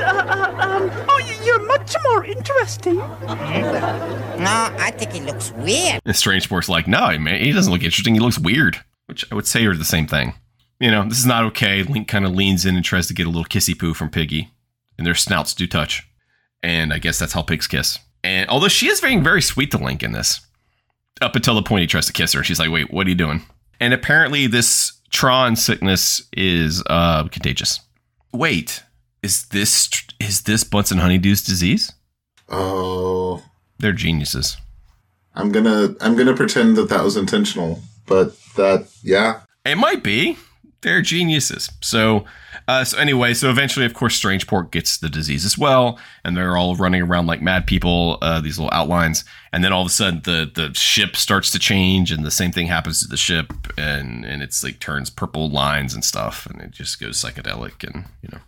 S14: much more interesting.
S12: No, I think he looks weird.
S3: and Strangepork's like, no, man, he doesn't look interesting. He looks weird, which I would say are the same thing. You know, this is not okay. Link kind of leans in and tries to get a little kissy poo from Piggy, and their snouts do touch. And I guess that's how pigs kiss. And although she is being very sweet to Link in this, up until the point he tries to kiss her, she's like, wait, what are you doing? And apparently, this Tron sickness is uh, contagious. Wait, is this is this Bunsen Honeydew's disease?
S4: Oh,
S3: They're geniuses.
S4: I'm gonna I'm gonna pretend that that was intentional, but that yeah,
S3: It might be. They're geniuses. So, uh, so anyway, so eventually, of course, Strangepork gets the disease as well, and they're all running around like mad people. Uh, these little outlines, and then all of a sudden, the the ship starts to change, and the same thing happens to the ship, and and it's like turns purple lines and stuff, and it just goes psychedelic, and you know,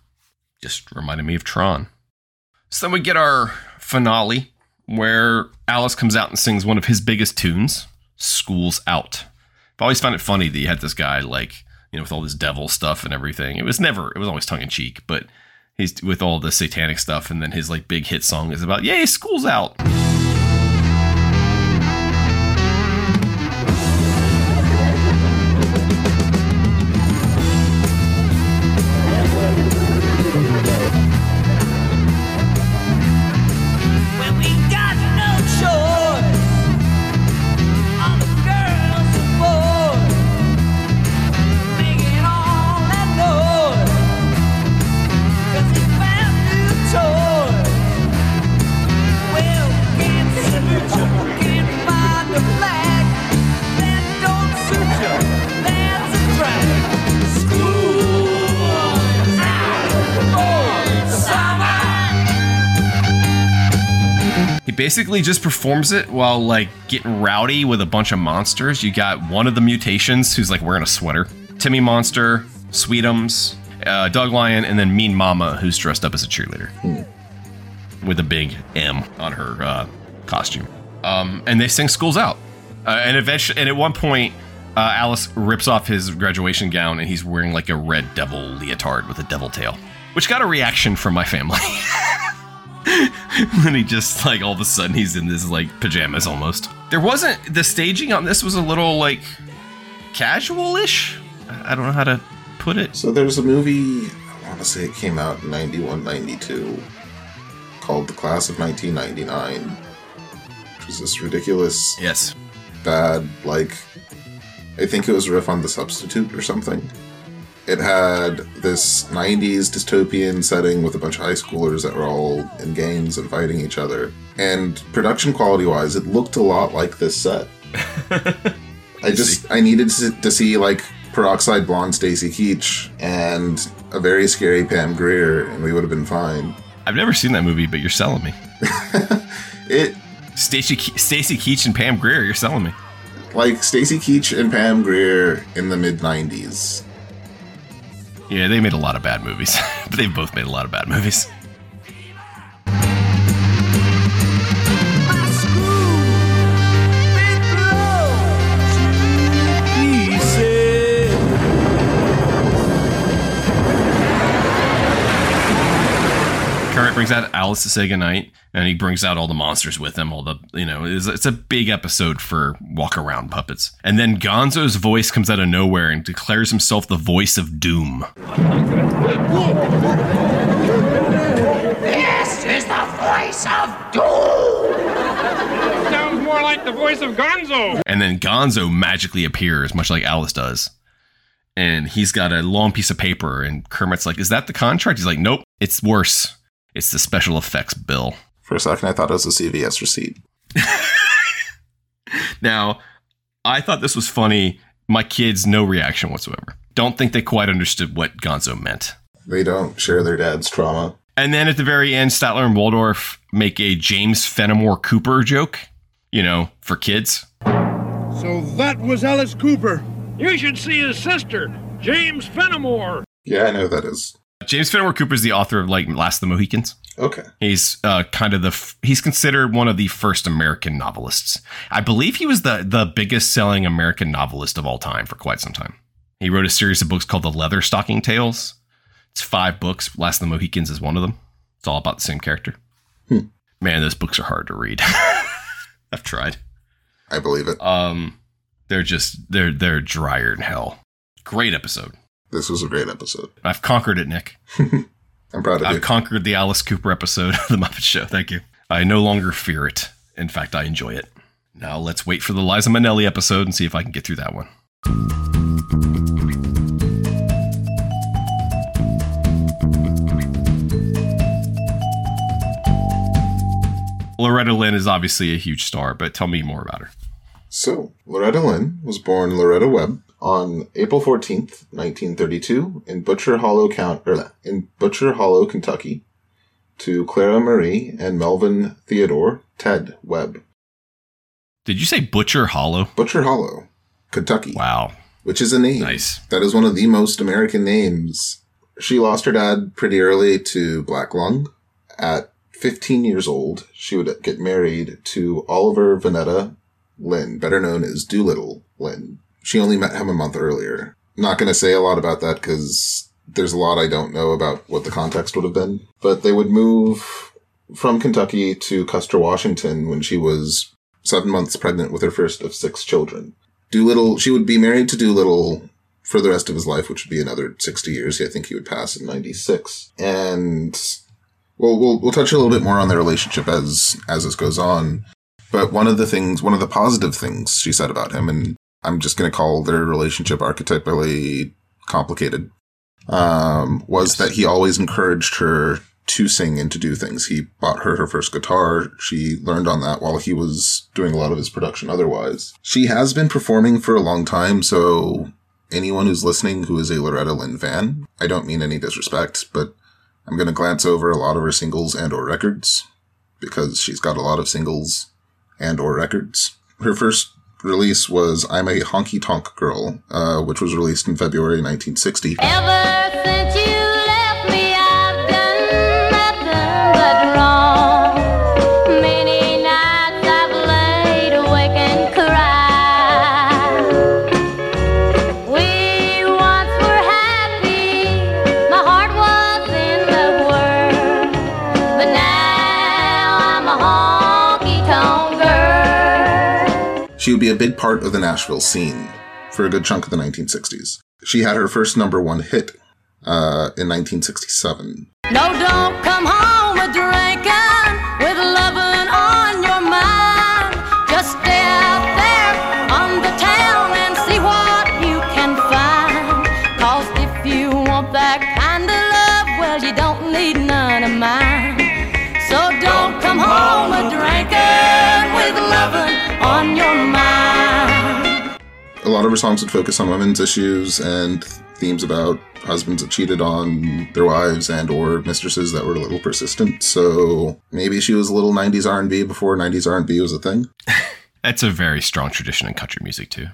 S3: just reminded me of Tron. So then we get our finale where Alice comes out and sings one of his biggest tunes, School's Out. I've always found it funny that you had this guy, like, you know, with all this devil stuff and everything. It was never, it was always tongue in cheek, but he's with all the satanic stuff. And then his, like, big hit song is about, yay, school's out. Basically just performs it while like getting rowdy with a bunch of monsters. You got one of the mutations who's like wearing a sweater, Timmy Monster, Sweetums, uh, Doglion, and then Mean Mama who's dressed up as a cheerleader with a big M on her uh, costume. Um, and they sing "School's Out," uh, and eventually, and at one point. Uh, Alice rips off his graduation gown and he's wearing like a red devil leotard with a devil tail, which got a reaction from my family. and he just like all of a sudden he's in this like pajamas almost. There wasn't the staging on this was a little like casual-ish. I I don't know how to put it.
S4: So there's a movie, I want to say it came out in 91, 92, called The Class of 1999, which was this ridiculous,
S3: yes,
S4: bad, like, I think it was riff on The Substitute or something. It had this 90s dystopian setting with a bunch of high schoolers that were all in gangs and fighting each other. And production quality wise, it looked a lot like this set. I just I needed to, to see like peroxide blonde Stacy Keach and a very scary Pam Grier, and we would have been fine.
S3: I've never seen that movie, but you're selling me.
S4: it
S3: Stacy Ke- Stacy Keach and Pam Grier, you're selling me.
S4: Like Stacy Keach and Pam Grier in the mid '90s.
S3: Yeah, they made a lot of bad movies, but they've both made a lot of bad movies. Kermit brings out Alice to say goodnight, and he brings out all the monsters with him. All the, you know, it's, it's a big episode for walk around puppets. And then Gonzo's voice comes out of nowhere and declares himself the voice of doom.
S14: This is the voice of doom.
S5: Sounds more like the voice of Gonzo.
S3: And then Gonzo magically appears, much like Alice does. And he's got a long piece of paper, and Kermit's like, Is that the contract? He's like, Nope, it's worse. It's the special effects bill.
S4: For a second, I thought it was a CVS receipt.
S3: Now, I thought this was funny. My kids, no reaction whatsoever. Don't think they quite understood what Gonzo meant.
S4: They don't share their dad's trauma.
S3: And then at the very end, Statler and Waldorf make a James Fenimore Cooper joke, you know, for kids.
S5: So that was Alice Cooper. You should see his sister, James Fenimore.
S4: Yeah, I know who that is.
S3: James Fenimore Cooper is the author of like Last of the Mohicans.
S4: Okay.
S3: He's uh, kind of the f- he's considered one of the first American novelists. I believe he was the the biggest selling American novelist of all time for quite some time. He wrote a series of books called the Leather Stocking Tales. It's five books. Last of the Mohicans is one of them. It's all about the same character.
S4: Hmm.
S3: Man, those books are hard to read. I've tried.
S4: I believe it.
S3: Um, they're just they're they're drier than hell. Great episode.
S4: This was a great episode.
S3: I've conquered it, Nick.
S4: I'm proud of you.
S3: I've conquered the Alice Cooper episode of The Muppet Show. Thank you. I no longer fear it. In fact, I enjoy it. Now let's wait for the Liza Minnelli episode and see if I can get through that one. Loretta Lynn is obviously a huge star, but tell me more about her.
S4: So, Loretta Lynn was born Loretta Webb on April 14th, 1932 in Butcher Hollow Count, or er, in Butcher Hollow, Kentucky, to Clara Marie and Melvin Theodore Ted Webb.
S3: Did you say Butcher Hollow?
S4: Butcher Hollow, Kentucky.
S3: Wow.
S4: Which is a name.
S3: Nice.
S4: That is one of the most American names. She lost her dad pretty early to black lung at 15 years old, she would get married to Oliver Vanetta Lynn, better known as Doolittle Lynn. She only met him a month earlier. Not going to say a lot about that because there's a lot I don't know about what the context would have been. But they would move from Kentucky to Custer, Washington when she was seven months pregnant with her first of six children. Doolittle, she would be married to Doolittle for the rest of his life, which would be another 60 years. I think he would pass in 96. And well, we'll, we'll touch a little bit more on their relationship as, as this goes on. But one of the things, one of the positive things she said about him, and I'm just going to call their relationship archetypally complicated, um, was that he always encouraged her to sing and to do things. He bought her her first guitar. She learned on that while he was doing a lot of his production otherwise. She has been performing for a long time, so anyone who's listening who is a Loretta Lynn fan, I don't mean any disrespect, but I'm going to glance over a lot of her singles and or records because she's got a lot of singles and or records. Her first release was I'm a Honky Tonk Girl, uh, which was released in February 1960. She would be a big part of the Nashville scene for a good chunk of the 1960s. She had her first number one hit uh, in 1967.
S21: No,
S4: lot of her songs would focus on women's issues and themes about husbands that cheated on their wives and or mistresses that were a little persistent. So maybe she was a little 90s R&B before 90s R&B was a thing.
S3: That's a very strong tradition in country music too.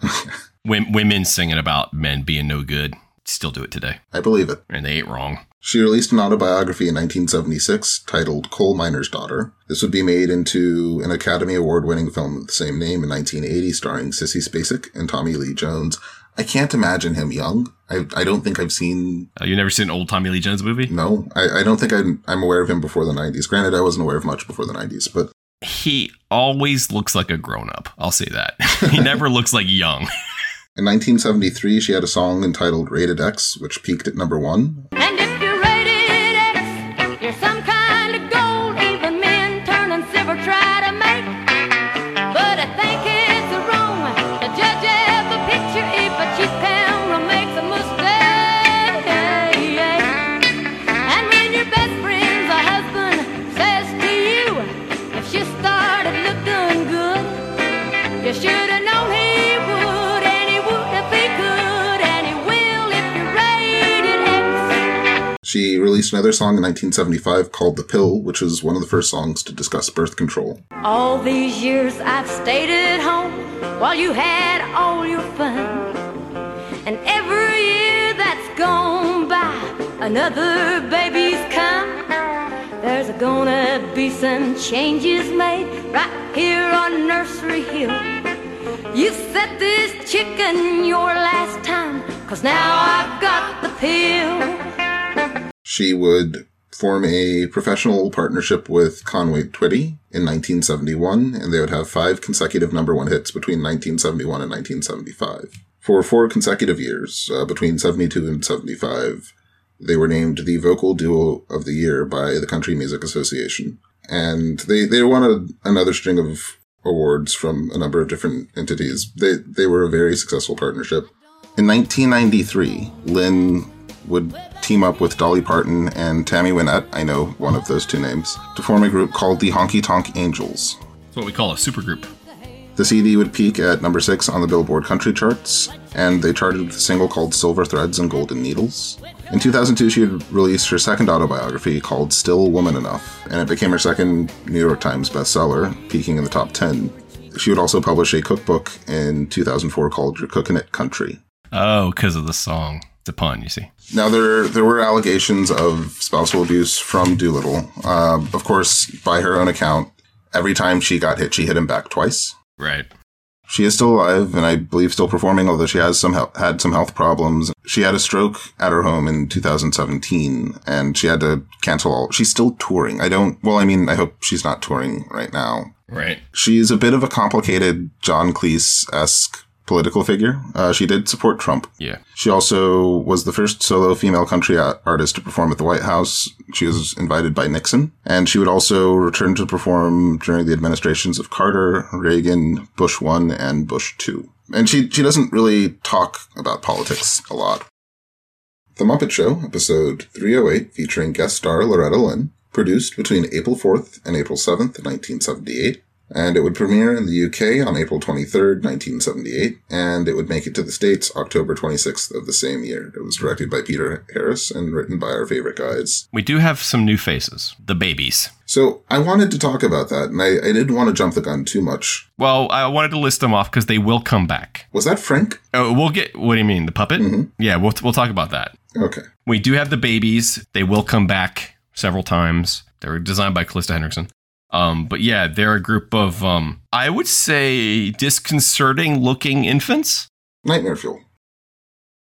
S3: Wom- women singing about men being no good still do it today,
S4: I believe it.
S3: and they ain't wrong.
S4: She released an autobiography in 1976 titled Coal Miner's Daughter. This would be made into an Academy Award winning film of the same name in 1980 starring Sissy Spacek and Tommy Lee Jones. I can't imagine him young. I, I don't think I've seen.
S3: Uh, you never seen an old Tommy Lee Jones movie?
S4: No, I, I don't think I'm, I'm aware of him before the 90s. Granted, I wasn't aware of much before the 90s, but
S3: He always looks like a grown up. I'll say that. he never looks like young.
S4: in 1973, she had a song entitled Rated X, which peaked at number one. Released another song in 1975 called The Pill, which was one of the first songs to discuss birth control.
S21: All these years I've stayed at home while you had all your fun. And every year that's gone by, another baby's come. There's gonna be some changes made right here on Nursery Hill. You set this chicken your last time, cause now I've got the pill.
S4: She would form a professional partnership with Conway Twitty in 1971, and they would have five consecutive number one hits between 1971 and 1975. For four consecutive years, uh, between 72 and 75, they were named the Vocal Duo of the Year by the Country Music Association. And they, they won a, another string of awards from a number of different entities. They, they were a very successful partnership. In 1993, Lynn would team up with Dolly Parton and Tammy Wynette, I know one of those two names, to form a group called the Honky Tonk Angels.
S3: That's what we call a supergroup.
S4: The CD would peak at number six on the Billboard country charts, and they charted with a single called Silver Threads and Golden Needles. In 2002, she had released her second autobiography called Still Woman Enough, and it became her second New York Times bestseller, peaking in the top 10. She would also publish a cookbook in 2004 called Your Cookin' It Country.
S3: Oh, because of the song. It's a pun, you see.
S4: Now there there were allegations of spousal abuse from Doolittle. Uh, of course, by her own account, every time she got hit, she hit him back twice.
S3: Right.
S4: She is still alive and I believe still performing, although she has some hel- had some health problems. She had a stroke at her home in 2017 and she had to cancel all. She's still touring. I don't, well, I mean, I hope she's not touring right now.
S3: Right.
S4: She's a bit of a complicated John Cleese-esque political figure. Uh, she did support Trump.
S3: Yeah.
S4: She also was the first solo female country artist to perform at the White House. She was invited by Nixon, and she would also return to perform during the administrations of Carter, Reagan, Bush 1, and Bush 2. And she, she doesn't really talk about politics a lot. The Muppet Show, episode 308, featuring guest star Loretta Lynn, produced between April 4th and April 7th, 1978 and it would premiere in the UK on April 23rd, 1978, and it would make it to the States October 26th of the same year. It was directed by Peter Harris and written by our favorite guys.
S3: We do have some new faces, the babies.
S4: So I wanted to talk about that, and I, I didn't want to jump the gun too much.
S3: Well, I wanted to list them off because they will come back.
S4: Was that Frank?
S3: Oh, we'll get. What do you mean, the puppet? Mm-hmm. Yeah, we'll we'll talk about that.
S4: Okay.
S3: We do have the babies. They will come back several times. They were designed by Calista Hendrickson. Um, but yeah, they're a group of um, I would say disconcerting looking infants.
S4: Nightmare Fuel.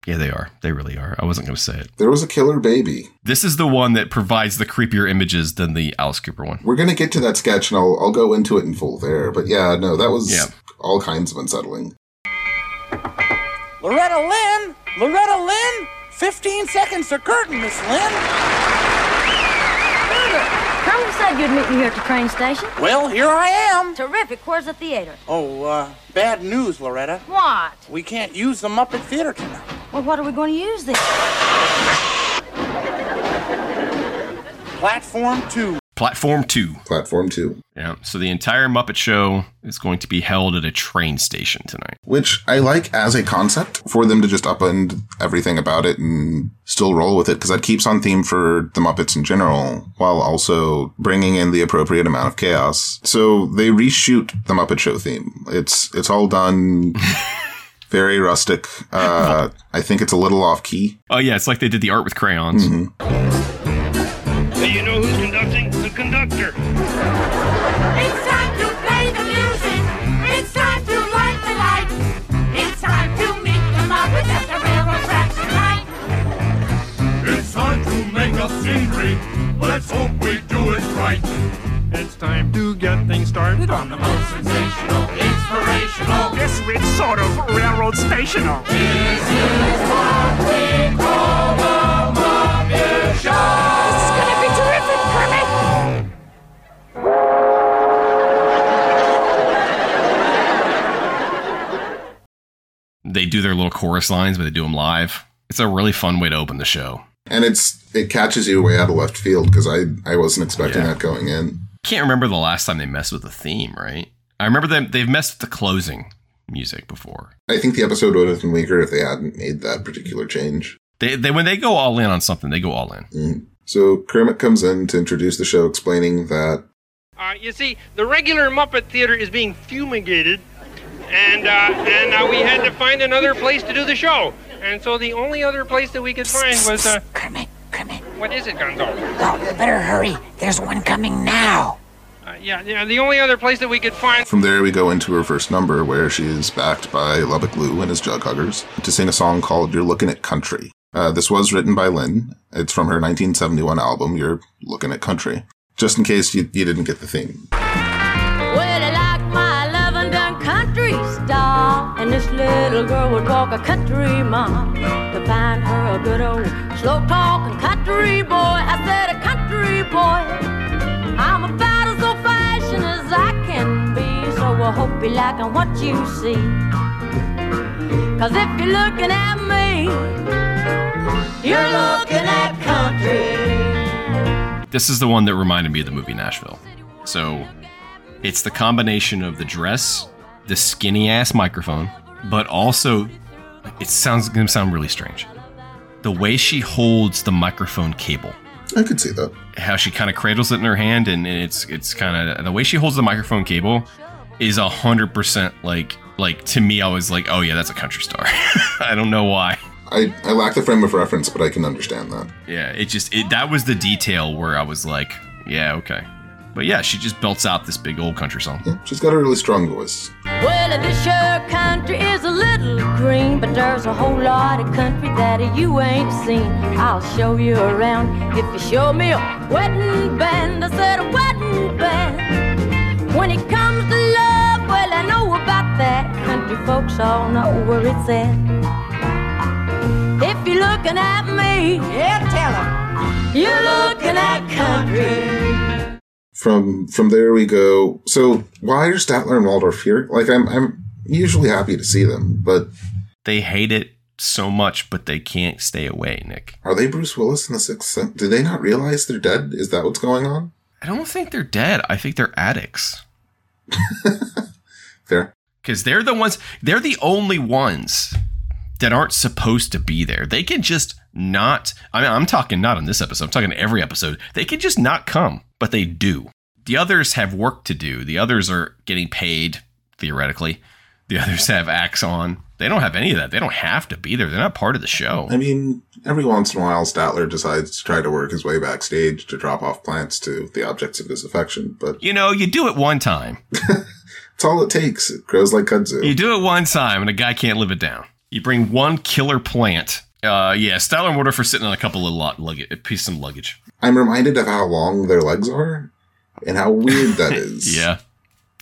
S3: Yeah, they are. They really are. I wasn't going to say it.
S4: There was a killer baby.
S3: This is the one that provides the creepier images than the Alice Cooper one.
S4: We're going to get to that sketch, and I'll, I'll go into it in full there. But yeah, no, that was
S3: Yeah.
S4: all kinds of unsettling.
S11: Loretta Lynn? Loretta Lynn? 15 seconds to curtain, Miss Lynn.
S21: Colonel said you'd meet me here at the train station.
S11: Well, here I am.
S21: Terrific. Where's the theater?
S11: Oh, uh, bad news, Loretta.
S21: What?
S11: We can't use the Muppet Theater tonight.
S21: Well, what are we going to use then?
S11: Platform 2.
S3: Platform 2.
S4: Platform 2.
S3: Yeah. So the entire Muppet Show is going to be held at a train station tonight.
S4: Which I like as a concept for them to just upend everything about it and still roll with it because that keeps on theme for the Muppets in general while also bringing in the appropriate amount of chaos. So they reshoot the Muppet Show theme. It's, it's all done very rustic. Uh, I think it's a little off key.
S3: Oh, yeah. It's like they did the art with crayons.
S5: Do you know
S15: hope we do it right.
S5: It's time to get things started on the most
S18: sensational, inspirational.
S5: Yes, it's sort of railroad stational.
S18: This is what we call the Muppet Show. This is gonna be terrific, Kermit.
S3: They do their little chorus lines, but they do them live. It's a really fun way to open the show.
S4: And it's, it catches you way out of left field because I, I wasn't expecting
S3: Yeah.
S4: that going in.
S3: Can't remember the last time they messed with the theme, right? I remember them they've messed with the closing music before.
S4: I think the episode would have been weaker if they hadn't made that particular change.
S3: They, they when they go all in on something, they go all in.
S4: Mm. So Kermit comes in to introduce the show, explaining that
S5: Uh, you see, the regular Muppet Theater is being fumigated, and uh, and uh, we had to find another place to do the show. And so the only other place that we could find was uh,
S14: Kermit, Kermit.
S5: what is it, Gonzo?
S14: Oh, you better hurry. There's one coming now.
S5: Uh, yeah, yeah, the only other place that we could find.
S4: From there, we go into her first number, where she is backed by Lubbock Lou and his Jug Huggers to sing a song called You're Looking at Country. Uh, this was written by Lynn. It's from her 1971 album, You're Looking at Country. Just in case you, you didn't get the theme.
S21: Little girl would walk a country mile to find her a good old slow talking country boy. I said a country boy. I'm about as old fashioned as I can be. So I hope you liking what you see. Cause if you're looking at me, you're looking at country.
S3: This is the one that reminded me of the movie Nashville. So it's the combination of the dress, the skinny ass microphone, but also it sounds gonna sound really strange. The way she holds the microphone cable.
S4: I could see that.
S3: How she kind of cradles it in her hand and it's it's kind of the way she holds the microphone cable is a hundred percent like like to me I was like oh yeah that's a country star. I don't know why.
S4: I, I lack the frame of reference, but I can understand that.
S3: Yeah, it just it that was the detail where I was like, yeah, okay. But yeah, she just belts out this big old country song.
S4: Yeah, she's got a really strong voice.
S21: Well, if this sure country is a little green, but there's a whole lot of country that you ain't seen. I'll show you around if you show me a wedding band. I said a wedding band. When it comes to love, well, I know about that. Country folks all know where it's at. If you're looking at me, yeah, tell 'em you're looking at country.
S4: From from there we go. So why are Statler and Waldorf here? Like I'm I'm usually happy to see them, but
S3: They hate it so much, but they can't stay away, Nick.
S4: are they Bruce Willis in the Sixth Sense? Do they not realize they're dead? Is that what's going on?
S3: I don't think they're dead. I think they're addicts.
S4: Fair.
S3: Because they're the ones, they're the only ones that aren't supposed to be there. They can just not, I mean, I'm talking not on this episode, I'm talking every episode. They can just not come, but they do. The others have work to do. The others are getting paid, theoretically. The others have acts on. They don't have any of that. They don't have to be there. They're not part of the show.
S4: I mean, every once in a while, Statler decides to try to work his way backstage to drop off plants to the objects of his affection, but
S3: You know, you do it one time.
S4: it's all it takes. It grows like kudzu.
S3: You do it one time and a guy can't live it down. You bring one killer plant. Uh, yeah, Statler and Waldorf are sitting on a couple of lot luggage, piece of luggage.
S4: I'm reminded of how long their legs are and how weird that is.
S3: Yeah,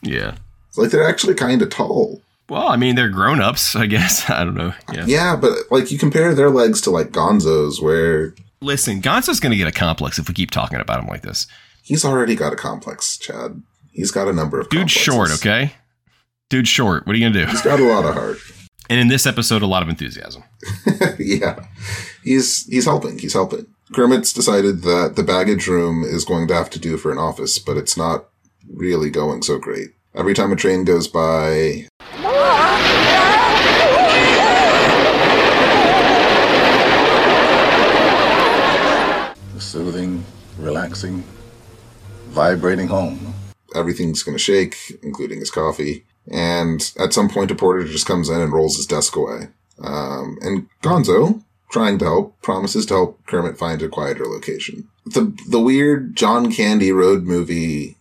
S3: yeah.
S4: It's like they're actually kind of tall.
S3: Well, I mean, they're grown ups, I guess. I don't know. Yeah.
S4: Yeah, but like you compare their legs to like Gonzo's, where
S3: Listen, Gonzo's going to get a complex if we keep talking about him like this.
S4: he's already got a complex, Chad. He's got a number of
S3: Dude's
S4: complexes.
S3: short, okay? Dude's short. What are you going to do?
S4: He's got a lot of heart.
S3: And in this episode, a lot of enthusiasm.
S4: yeah, he's he's helping. He's helping. Kermit's decided that the baggage room is going to have to do for an office, but it's not really going so great. Every time a train goes by,
S22: The soothing, relaxing, vibrating home.
S4: everything's going to shake, including his coffee. And at some point, a porter just comes in and rolls his desk away. Um, and Gonzo, trying to help, promises to help Kermit find a quieter location. The the weird John Candy road movie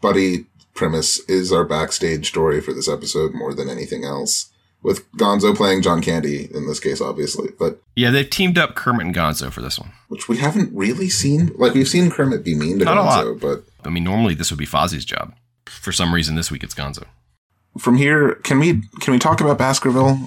S4: buddy premise is our backstage story for this episode more than anything else. With Gonzo playing John Candy in this case, obviously, but
S3: Yeah, they've teamed up Kermit and Gonzo for this one.
S4: which we haven't really seen. Like we've seen Kermit be mean to
S3: Not.
S4: Gonzo, but
S3: I mean, normally this would be Fozzie's job. For some reason, this week it's Gonzo.
S4: From here, can we can we talk about Baskerville?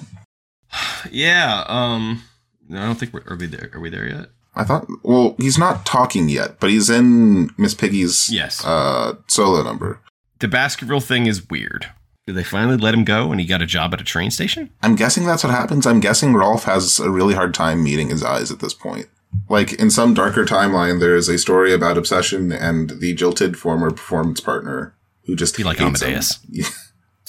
S3: Yeah. Um. No, I don't think we're are we there. Are we there yet?
S4: I thought, well, he's not talking yet, but he's in Miss Piggy's
S3: Yes.
S4: uh, solo number.
S3: The Baskerville thing is weird. Did they finally let him go and he got a job at a train station?
S4: I'm guessing that's what happens. I'm guessing Rolf has a really hard time meeting his eyes at this point. Like in some darker timeline, there is a story about obsession and the jilted former performance partner who just
S3: Be like
S4: hates him.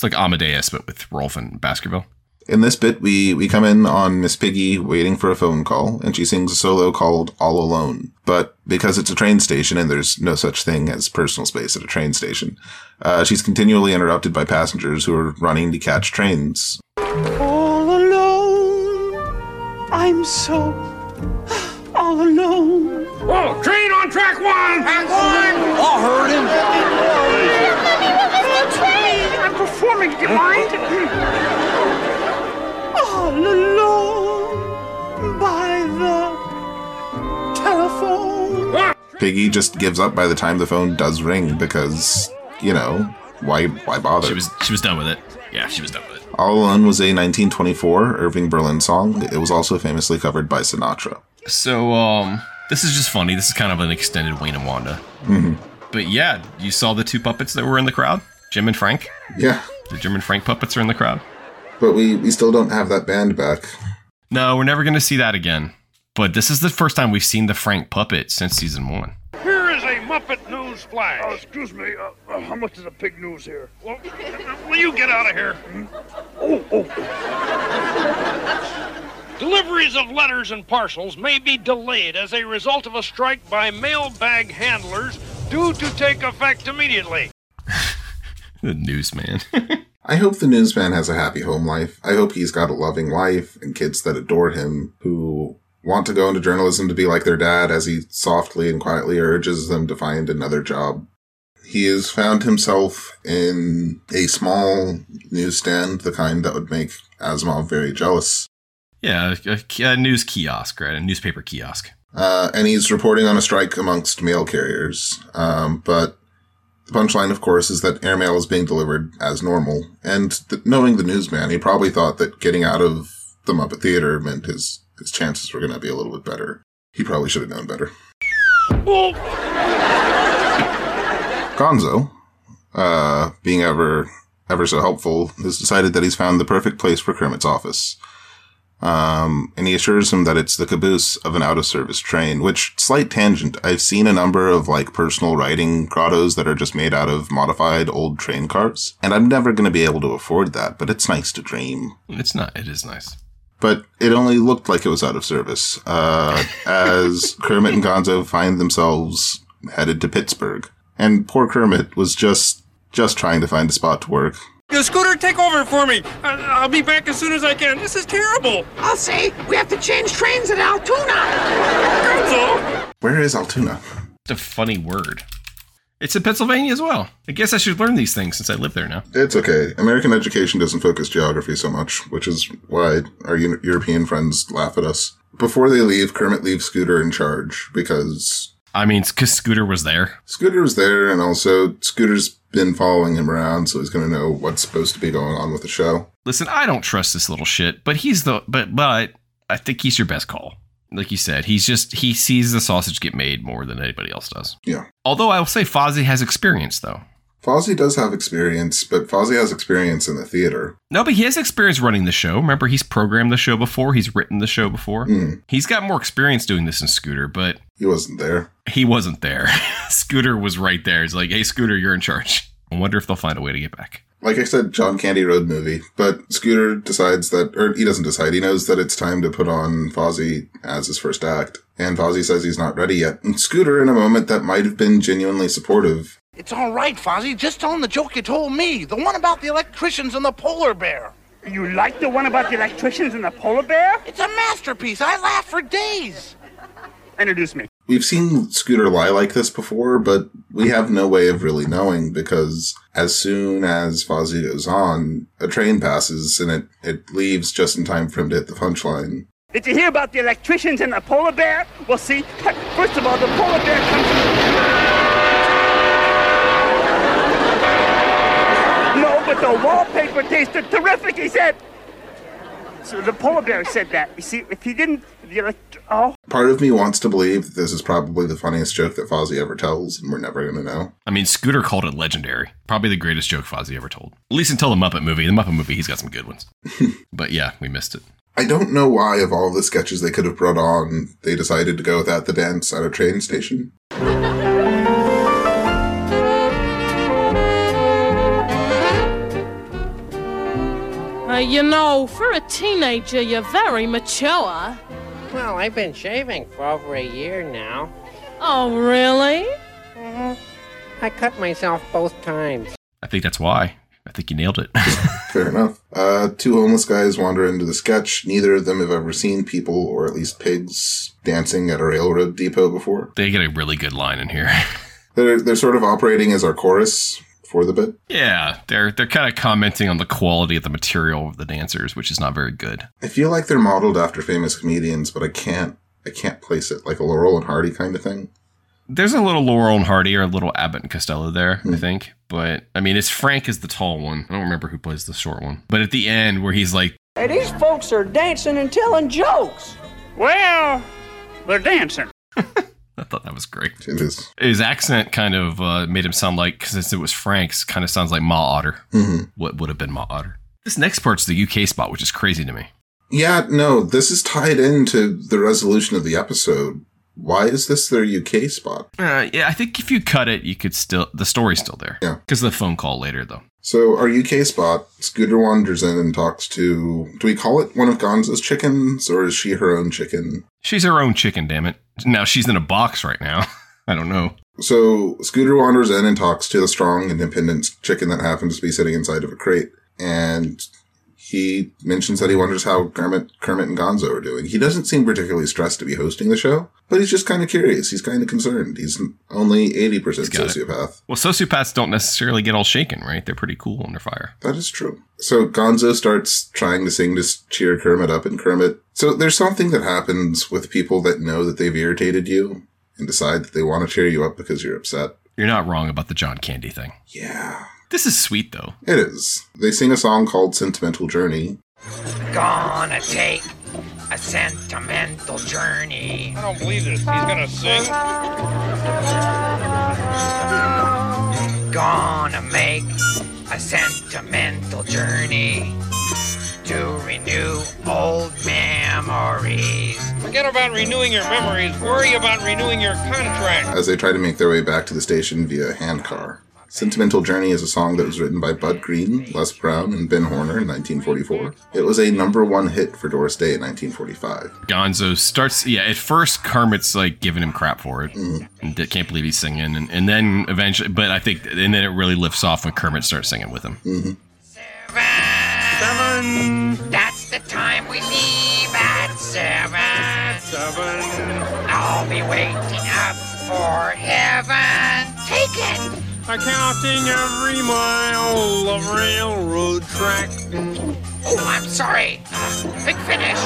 S3: Amadeus. It's like Amadeus, but with Rolf and Baskerville.
S4: In this bit, we we come in on Miss Piggy waiting for a phone call, and she sings a solo called "All Alone." But because it's a train station and there's no such thing as personal space at a train station, uh, she's continually interrupted by passengers who are running to catch trains.
S2: All alone. I'm so all alone.
S5: Whoa, train on track one! Track one!
S2: I heard him. Performing, you mind? All alone by the telephone.
S4: Piggy just gives up by the time the phone does ring because you know why why bother?
S3: She was she was done with it. Yeah, she was done with it.
S4: All Alone was a 1924 Irving Berlin song. It was also famously covered by Sinatra.
S3: So, um, this is just funny. This is kind of an extended Wayne and Wanda.
S4: Mhm.
S3: But yeah, you saw the two puppets that were in the crowd, Jim and Frank.
S4: Yeah,
S3: The Jim and Frank puppets are in the crowd.
S4: but we we still don't have that band back.
S3: No, we're never going to see that again. But this is the first time we've seen the Frank puppet since season one.
S1: Here is a Muppet News Flash. Oh, excuse me. Uh, uh, how much is a pig news here? Well, will you get out of here? Hmm? Oh, oh. Deliveries of letters and parcels may be delayed as a result of a strike by mailbag handlers due to take effect immediately.
S3: The newsman.
S4: I hope the newsman has a happy home life. I hope he's got a loving wife and kids that adore him who want to go into journalism to be like their dad as he softly and quietly urges them to find another job. He has found himself in a small newsstand, the kind that would make Asimov very jealous.
S3: Yeah, a, a news kiosk, right? A newspaper kiosk.
S4: Uh, and he's reporting on a strike amongst mail carriers. Um, but punchline, of course, is that airmail is being delivered as normal. And th- knowing the newsman, he probably thought that getting out of the Muppet Theater meant his, his chances were going to be a little bit better. He probably should have known better. Gonzo, uh, being ever ever so helpful, has decided that he's found the perfect place for Kermit's office. Um, and he assures him that it's the caboose of an out of service train, which slight tangent. I've seen a number of like personal writing grottos that are just made out of modified old train cars. And I'm never going to be able to afford that, but it's nice to dream.
S3: It's not. It is nice.
S4: But it only looked like it was out of service, uh, as Kermit and Gonzo find themselves headed to Pittsburgh. And poor Kermit was just, just trying to find a spot to work.
S5: The scooter, take over for me. I- I'll be back as soon as I can. This is terrible.
S14: I'll say we have to change trains at Altoona.
S4: Where is Altoona?
S3: It's a funny word. It's in Pennsylvania as well. I guess I should learn these things since I live there now.
S4: It's okay. American education doesn't focus geography so much, which is why our Eu- European friends laugh at us. Before they leave, Kermit leaves Scooter in charge because
S3: I mean, because Scooter was there.
S4: Scooter was there, and also Scooter's been following him around, so he's going to know what's supposed to be going on with the show.
S3: Listen, I don't trust this little shit, but he's the but but I think he's your best call. Like you said, he's just he sees the sausage get made more than anybody else does.
S4: Yeah.
S3: Although I will say Fozzie has experience though.
S4: Fozzie does have experience, but Fozzie has experience in the theater.
S3: No, but he has experience running the show. Remember, he's programmed the show before. He's written the show before.
S4: Mm.
S3: He's got more experience doing this than Scooter, but
S4: He wasn't there.
S3: he wasn't there. Scooter was right there. He's like, "Hey, Scooter, you're in charge." I wonder if they'll find a way to get back.
S4: Like I said, John Candy Road movie, but Scooter decides that, or he doesn't decide, he knows that it's time to put on Fozzie as his first act. And Fozzie says he's not ready yet. And Scooter, in a moment that might have been genuinely supportive,
S11: It's all right, Fozzie. Just tell him the joke you told me. The one about the electricians and the polar bear.
S23: You like the one about the electricians and the polar bear?
S11: It's a masterpiece. I laughed for days.
S23: Introduce me.
S4: We've seen Scooter lie like this before, but we have no way of really knowing because as soon as Fozzie goes on, a train passes and it, it leaves just in time for him to hit the punchline.
S23: Did you hear about the electricians and the polar bear? Well, see, first of all, the polar bear comes. No, but the wallpaper tasted terrific, he said. So the polar bear said that. You see, if he didn't, the elect- oh,
S4: Part of me wants to believe that this is probably the funniest joke that Fozzie ever tells, and we're never going to know.
S3: I mean, Scooter called it legendary. Probably the greatest joke Fozzie ever told. At least until the Muppet movie. The Muppet movie, he's got some good ones. but yeah, we missed it.
S4: I don't know why, of all the sketches they could have brought on, they decided to go without the Dance at a train station.
S24: you know, for a teenager, you're very mature.
S25: Well, I've been shaving for over a year now.
S24: Oh, really?
S25: hmm I cut myself both times.
S3: I think that's why. I think you nailed it.
S4: Fair enough. Uh, two homeless guys wander into the sketch. Neither of them have ever seen people, or at least pigs, dancing at a railroad depot before.
S3: they get a really good line in here.
S4: They're, they're sort of operating as our chorus for the bit.
S3: yeah, they're they're kind of commenting on the quality of the material of the dancers, which is not very good.
S4: I feel like they're modeled after famous comedians, but I can't, I can't place it like a Laurel and Hardy kind of thing.
S3: There's a little Laurel and Hardy or a little Abbott and Costello there, I hmm. think. But I mean, it's Frank is the tall one. I don't remember who plays the short one. But at the end, where he's like,
S23: Hey, these folks are dancing and telling jokes. Well, they're dancing.
S3: I thought that was great.
S4: It is.
S3: His accent kind of uh, made him sound like, since it was Frank's, kind of sounds like Ma Otter.
S4: Mhm.
S3: What would have been Ma Otter. This next part's the UK spot, which is crazy to me.
S4: Yeah, no, this is tied into the resolution of the episode. Why is this their UK spot?
S3: Uh, yeah, I think if you cut it, you could still, the story's still there.
S4: Yeah.
S3: Because of the phone call later, though.
S4: So our UK spot, Scooter wanders in and talks to, do we call it one of Gonzo's chickens or is she her own chicken?
S3: She's her own chicken, damn it. Now she's in a box right now. I don't know.
S4: So Scooter wanders in and talks to the strong, independent chicken that happens to be sitting inside of a crate. and he mentions that he wonders how Kermit, Kermit and Gonzo are doing. He doesn't seem particularly stressed to be hosting the show, but he's just kind of curious. He's kind of concerned. He's only 80%
S3: got it.
S4: sociopath.
S3: Well, sociopaths don't necessarily get all shaken, right? They're pretty cool under fire.
S4: That is true. So Gonzo starts trying to sing to cheer Kermit up, and Kermit. So there's something that happens with people that know that they've irritated you and decide that they want to cheer you up because you're upset.
S3: You're not wrong about the John Candy thing.
S4: Yeah.
S3: This is sweet, though.
S4: It is. They sing a song called Sentimental Journey.
S18: Gonna take a sentimental journey.
S5: I don't believe this. He's gonna sing.
S18: Gonna make a sentimental journey to renew old memories.
S5: Forget about renewing your memories. Worry about renewing your contract.
S4: as they try to make their way back to the station via handcar. Sentimental Journey is a song that was written by Bud Green, Les Brown, and Ben Horner in 1944. It was a number one hit for Doris Day in 1945.
S3: Gonzo starts, yeah, at first Kermit's like giving him crap for it. And they can't believe he's singing. And, and then eventually, but I think, and then it really lifts off when Kermit starts singing with him.
S4: Mm-hmm.
S18: Seven. That's the time we leave at seven.
S5: Seven.
S18: I'll be waiting up for heaven. Take it.
S5: Accounting every mile of railroad track.
S18: Oh, I'm sorry. Big finish.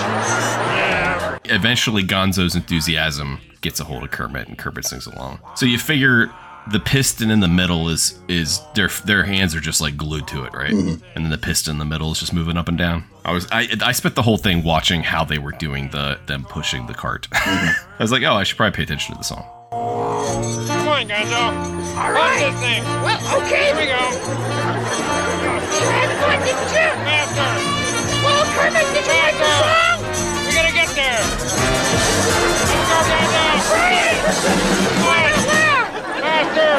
S3: Eventually, Gonzo's enthusiasm gets a hold of Kermit, and Kermit sings along. So you figure the piston in the middle is is their their hands are just like glued to it, right?
S4: Mhm.
S3: And then the piston in the middle is just moving up and down. I was I I spent the whole thing watching how they were doing the them pushing the cart. I was like, oh, I should probably pay attention to the song.
S5: Come on, Gonzo.
S18: All
S5: Run
S18: right.
S5: this thing.
S18: Well, okay.
S5: Here we go.
S18: You had fun, didn't you?
S5: Faster.
S18: Well, Kermit, did you like the song?
S5: We gotta get there. Let's go, Gonzo.
S18: Brian!
S5: Faster.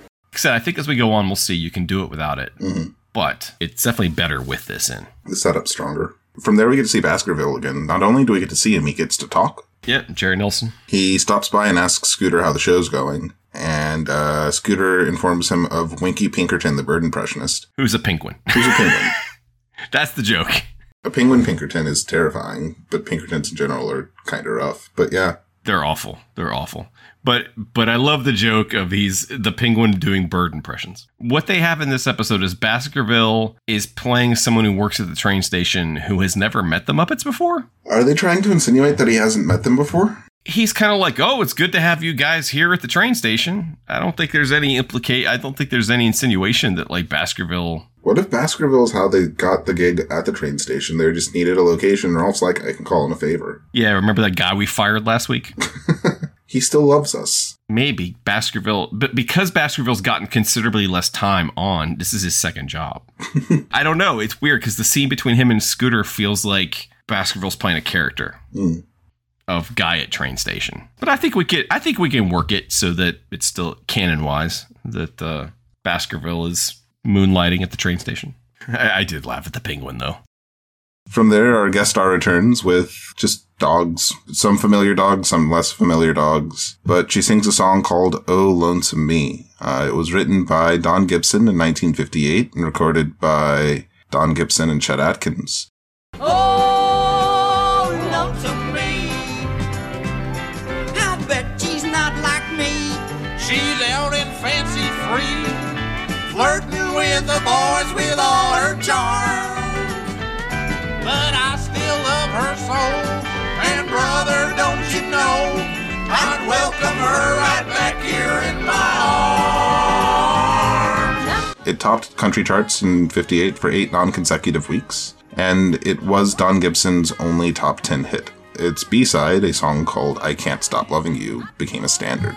S3: Like I said, I think as we go on, we'll see you can do it without it, mm-hmm. but it's definitely better with this in.
S4: The setup's stronger. From there, we get to see Baskerville again. Not only do we get to see him, he gets to talk.
S3: Yep, Jerry Nelson.
S4: He stops by and asks Scooter how the show's going. And uh, Scooter informs him of Winky Pinkerton, the bird impressionist.
S3: Who's a penguin?
S4: Who's a penguin?
S3: That's the joke.
S4: a penguin Pinkerton is terrifying, but Pinkertons in general are kind of rough. But yeah,
S3: They're awful. They're awful. But but I love the joke of these the penguin doing bird impressions. What they have in this episode is Baskerville is playing someone who works at the train station who has never met the Muppets before.
S4: are they trying to insinuate that he hasn't met them before?
S3: He's kind of like, "Oh, it's good to have you guys here at the train station." I don't think there's any implicate. I don't think there's any insinuation that like Baskerville.
S4: What if Baskerville's how they got the gig at the train station? They just needed a location. Rolf's like, I can call in a favor.
S3: Yeah, remember that guy we fired last week?
S4: He still loves us.
S3: Maybe Baskerville, but because Baskerville's gotten considerably less time on, this is his second job. I don't know. It's weird because the scene between him and Scooter feels like Baskerville's playing a character
S4: Mm.
S3: of guy at train station. But I think we could. I think we can work it so that it's still canon wise that uh, Baskerville is moonlighting at the train station. I, I did laugh at the penguin though.
S4: From there, our guest star returns with just dogs. Some familiar dogs, some less familiar dogs. But she sings a song called Oh Lonesome Me. Uh, it was written by Don Gibson in 1958 and recorded by Don Gibson and Chet Atkins.
S2: Oh, lonesome me. I'll bet she's not like me.
S11: She's out and fancy free, flirting with the boys with all her charm. But I still love her so, and brother, don't you know, I'd welcome her right back here in my arms.
S4: It topped country charts in 58 for eight non-consecutive weeks, and it was Don Gibson's only top 10 hit. Its B-side, a song called I Can't Stop Loving You, became a standard.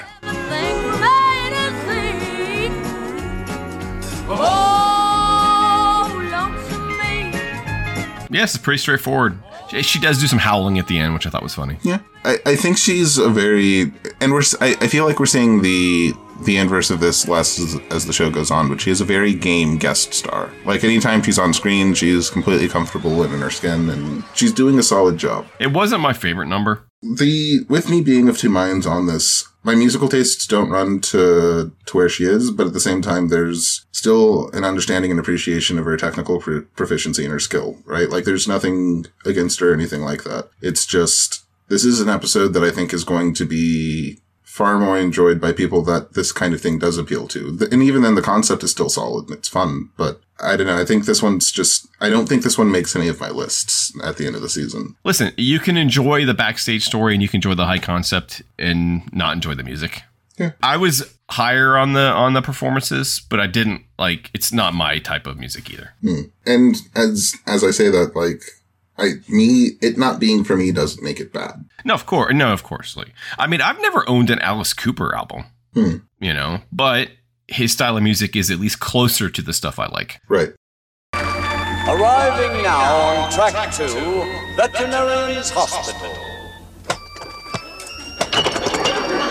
S2: Oh, lonesome me.
S3: Yes, it's pretty straightforward. She, she does do some howling at the end, which I thought was funny.
S4: Yeah, I, I think she's a very, and we're, I feel like we're seeing the the inverse of this less as, as the show goes on, but she is a very game guest star. Like anytime she's on screen, she's completely comfortable and in her skin, and she's doing a solid job.
S3: It wasn't my favorite number.
S4: The with me being of two minds on this, my musical tastes don't run to to where she is, but at the same time, there's still an understanding and appreciation of her technical pro- proficiency and her skill. Right? Like, there's nothing against her or anything like that. It's just this is an episode that I think is going to be far more enjoyed by people that this kind of thing does appeal to. And even then, the concept is still solid and it's fun. But I don't know. I think this one's just. I don't think this one makes any of my lists at the end of the season.
S3: Listen, you can enjoy the backstage story and you can enjoy the high concept and not enjoy the music.
S4: Yeah.
S3: I was higher on the on the performances, but I didn't like it's not my type of music either.
S4: Hmm. And as as I say that, like I me it not being for me doesn't make it bad.
S3: No, of course, no, of course. Like, I mean, I've never owned an Alice Cooper album,
S4: Hmm.
S3: you know, but his style of music is at least closer to the stuff I like.
S4: Right.
S20: Arriving now on track two, Veterinarian's Hospital.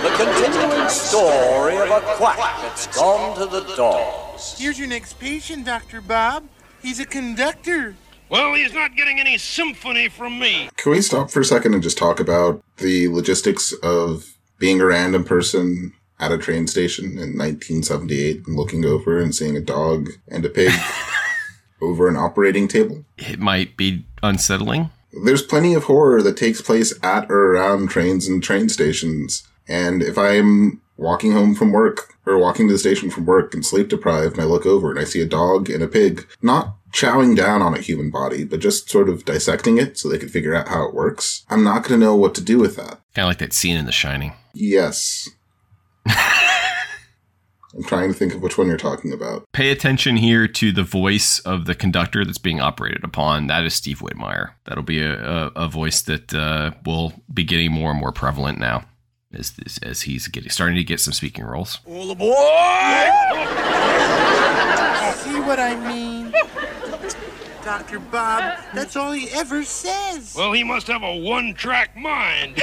S20: The continuing story of a quack that's gone to the dogs.
S11: Here's your next patient, Dr. Bob. He's a conductor.
S5: Well, he's not getting any symphony from me.
S4: Can we stop for a second and just talk about the logistics of being a random person at a train station in 1978 and looking over and seeing a dog and a pig over an operating table?
S3: It might be unsettling.
S4: There's plenty of horror that takes place at or around trains and train stations. And if I'm walking home from work or walking to the station from work and sleep deprived and I look over and I see a dog and a pig, not chowing down on a human body, but just sort of dissecting it so they could figure out how it works, I'm not going to know what to do with that.
S3: Kind of like that scene in The Shining.
S4: Yes. I'm trying to think of which one you're talking about.
S3: Pay attention here to the voice of the conductor that's being operated upon. That is Steve Whitmire. That'll be a, a, a voice that uh, will be getting more and more prevalent now as as, as he's getting starting to get some speaking roles.
S11: Oh, the boy! See what I mean? Dr. Bob, that's all he ever says.
S5: Well, he must have a one-track mind.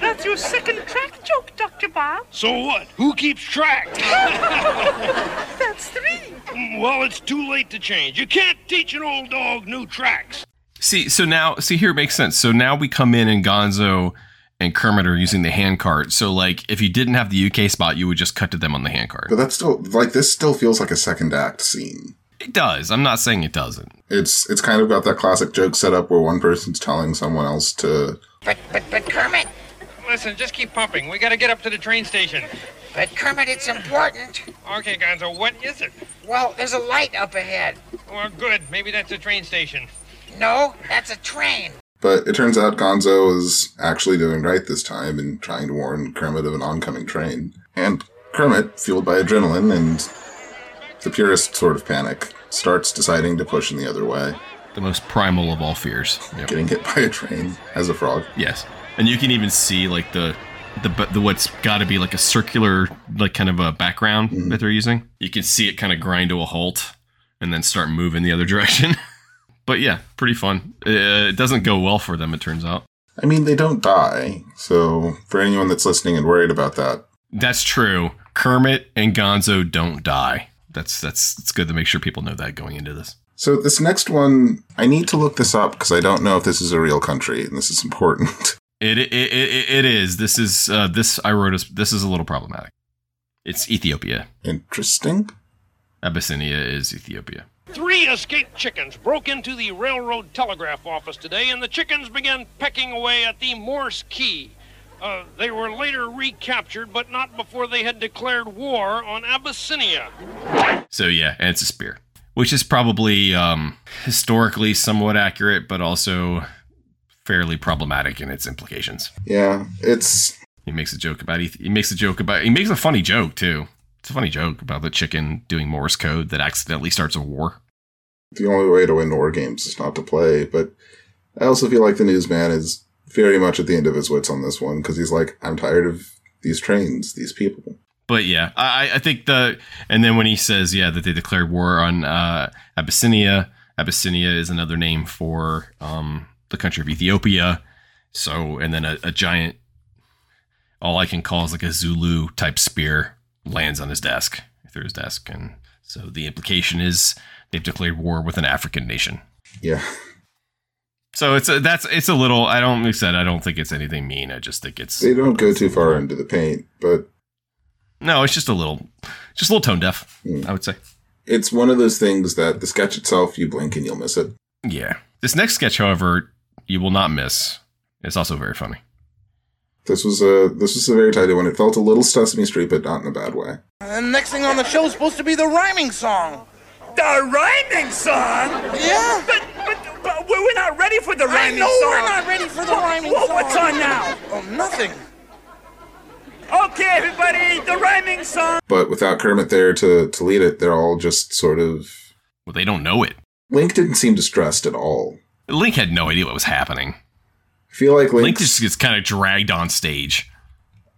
S23: That's your second track joke, Dr. Bob.
S5: so what? Who keeps track?
S23: That's three.
S5: Mm, well, it's too late to change. You can't teach an old dog new tracks.
S3: See, so now, see here it makes sense. So now we come in and Gonzo and Kermit are using the handcart. So like, if you didn't have the UK spot, you would just cut to them on the handcart.
S4: But that's still, like, this still feels like a second act scene.
S3: It does. I'm not saying it doesn't.
S4: It's, it's kind of got that classic joke setup where one person's telling someone else to,
S14: But, but, but Kermit,
S5: Listen, just keep pumping. We gotta get up to the train station.
S14: but Kermit, it's important.
S5: Okay, Gonzo, what is it?
S14: Well, there's a light up ahead.
S5: Well, good. Maybe that's a train station.
S14: No, that's a train.
S4: But it turns out Gonzo is actually doing right this time and trying to warn Kermit of an oncoming train. And Kermit, fueled by adrenaline and the purest sort of panic, starts deciding to push in the other way.
S3: The most primal of all fears. Yep.
S4: Getting hit by a train as a frog.
S3: Yes, and you can even see like the the the what's got to be like a circular like kind of a background that they're using. You can see it kind of grind to a halt and then start moving the other direction. but yeah, pretty fun. Uh, it doesn't go well for them, it turns out.
S4: I mean, they don't die. So for anyone that's listening and worried about that,
S3: That's true. Kermit and Gonzo don't die. That's that's it's good to make sure people know that going into this.
S4: So this next one, I need to look this up because I don't know if this is a real country, and this is important.
S3: It it, it, it- it is. This is uh, this I wrote. As, this is a little problematic. It's Ethiopia.
S4: Interesting.
S3: Abyssinia is Ethiopia.
S5: Three escaped chickens broke into the railroad telegraph office today, and the chickens began pecking away at the Morse key. Uh, they were later recaptured, but not before they had declared war on Abyssinia.
S3: So yeah, and it's a spear, which is probably um, historically somewhat accurate, but also fairly problematic in its implications.
S4: Yeah, it's
S3: He makes a joke about Eth- he makes a joke about he makes a funny joke too. It's a funny joke about the chicken doing Morse code that accidentally starts a war.
S4: the only way to win war games is not to play. But I also feel like the newsman is very much at the end of his wits on this one because he's like, I'm tired of these trains, these people.
S3: But yeah, I, I think the and then when he says yeah that they declared war on uh, Abyssinia, Abyssinia is another name for um, the country of Ethiopia. So and then a, a giant, all I can call is like a Zulu type spear lands on his desk through his desk, and so the implication is they've declared war with an African nation.
S4: Yeah.
S3: So it's a, that's it's a little. I don't like said I don't think it's anything mean. I just think it's
S4: They don't go too far into the paint, but
S3: no. It's just a little, just a little tone deaf. Hmm. I would say.
S4: it's one of those things that the sketch itself, you blink and you'll miss it.
S3: Yeah. This next sketch, however, you will not miss. It's also very funny.
S4: This was a this was a very tidy one. It felt a little Sesame Street, but not in a bad way.
S11: And next thing on the show is supposed to be the rhyming song.
S23: The rhyming song?
S11: Yeah.
S23: But, but, but we're not ready for the rhyming song.
S11: I
S23: rhyming
S11: know
S23: song.
S11: we're not ready for the
S23: What-
S11: rhyming
S23: what-
S11: song.
S23: What's on now?
S11: Oh, nothing.
S23: Okay, everybody, the rhyming song.
S4: But without Kermit there to to lead it, they're all just sort of.
S3: Well, they don't know it.
S4: Link didn't seem distressed at all.
S3: Link had no idea what was happening.
S4: I feel like
S3: Link
S4: Link.
S3: just gets kind of dragged on stage.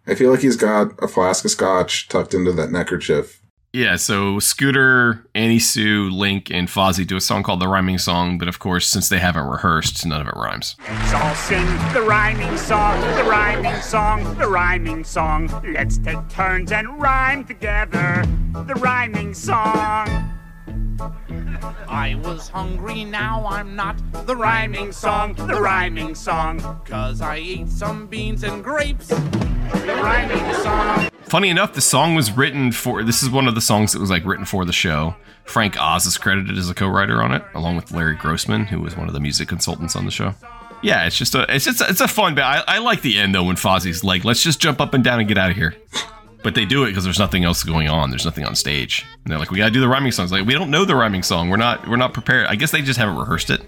S4: I feel like he's got a flask of scotch tucked into that neckerchief.
S3: Yeah, so Scooter, Annie Sue, Link, and Fozzie do a song called The Rhyming Song, but of course, since they haven't rehearsed, none of it rhymes.
S23: Let's all sing the rhyming song, the rhyming song, the rhyming song. Let's take turns and rhyme together. The rhyming song.
S18: I was hungry, now I'm not.
S23: The rhyming song, the rhyming song.
S18: Cause I ate some beans and grapes.
S23: The rhyming song.
S3: Funny enough, the song was written for. This is one of the songs that was like written for the show. Frank Oz is credited as a co-writer on it, along with Larry Grossman, who was one of the music consultants on the show. Yeah, it's just a, it's just, it's a fun bit. I, I like the end though when Fozzie's like, "Let's just jump up and down and get out of here." But they do it because there's nothing else going on. There's nothing on stage, and they're like, "We gotta do the rhyming songs." Like, we don't know the rhyming song. We're not, we're not prepared. I guess they just haven't rehearsed it.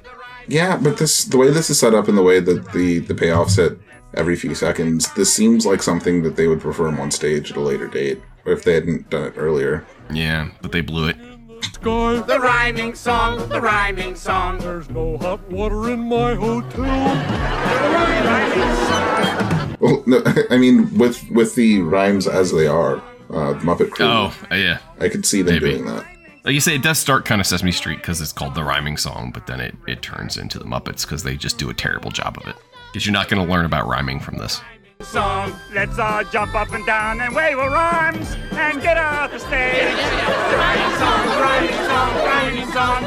S4: Yeah, but this the way this is set up and the way that the the payoffs hit every few seconds, this seems like something that they would perform on stage at a later date, if they hadn't done it earlier.
S3: Yeah, but they blew it.
S23: The rhyming song, the rhyming song.
S15: There's no hot water in my hotel. the rhyming song.
S4: Well, no, I mean with with the rhymes as they are, uh, Muppet Crew.
S3: Oh, uh, yeah.
S4: I could see them
S3: Maybe.
S4: doing that.
S3: Like you say, it does start kind of Sesame Street because it's called the rhyming song, but then it, it turns into the Muppets because they just do a terrible job of it. Because you're not going to learn about rhyming from this.
S23: Song. Let's all jump up and down and wave our arms and get off the stage. The rhyming song, the rhyming song, rhyming song.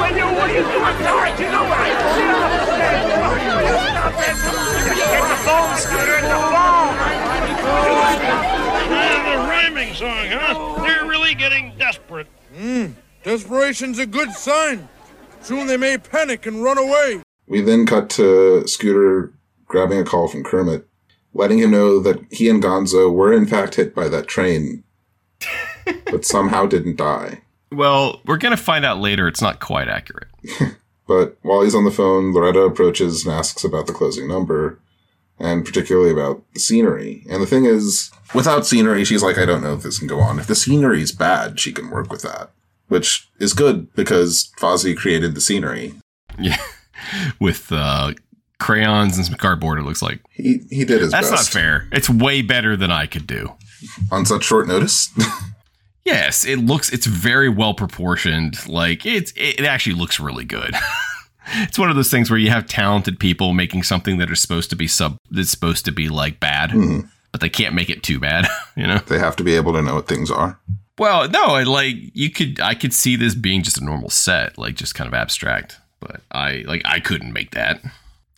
S23: When you, what are you doing? Sorry, you know what? Get off the stage. Stop it. Get the phone, Scooter, the phone.
S15: the rhyming song, huh? They're really getting desperate.
S26: Hmm. Desperation's a good sign. Soon they may panic and run away.
S4: We then cut to Scooter grabbing a call from Kermit, letting him know that he and Gonzo were in fact hit by that train, but somehow didn't die.
S3: Well, we're going to find out later it's not quite accurate.
S4: But while he's on the phone, Loretta approaches and asks about the closing number, and particularly about the scenery. And the thing is, without scenery, she's like, I don't know if this can go on. If the scenery's bad, she can work with that. Which is good because Fozzie created the scenery.
S3: Yeah. With uh, crayons and some cardboard, it looks like.
S4: He, he did his best.
S3: That's
S4: best.
S3: not fair. It's way better than I could do.
S4: On such short notice?
S3: Yes, it looks it's very well proportioned. Like it's it actually looks really good. it's one of those things where you have talented people making something that is supposed to be sub that's supposed to be like bad, mm-hmm. but they can't make it too bad, you know?
S4: They have to be able to know what things are.
S3: Well, no, I like you could I could see this being just a normal set, like just kind of abstract, but I like I couldn't make that.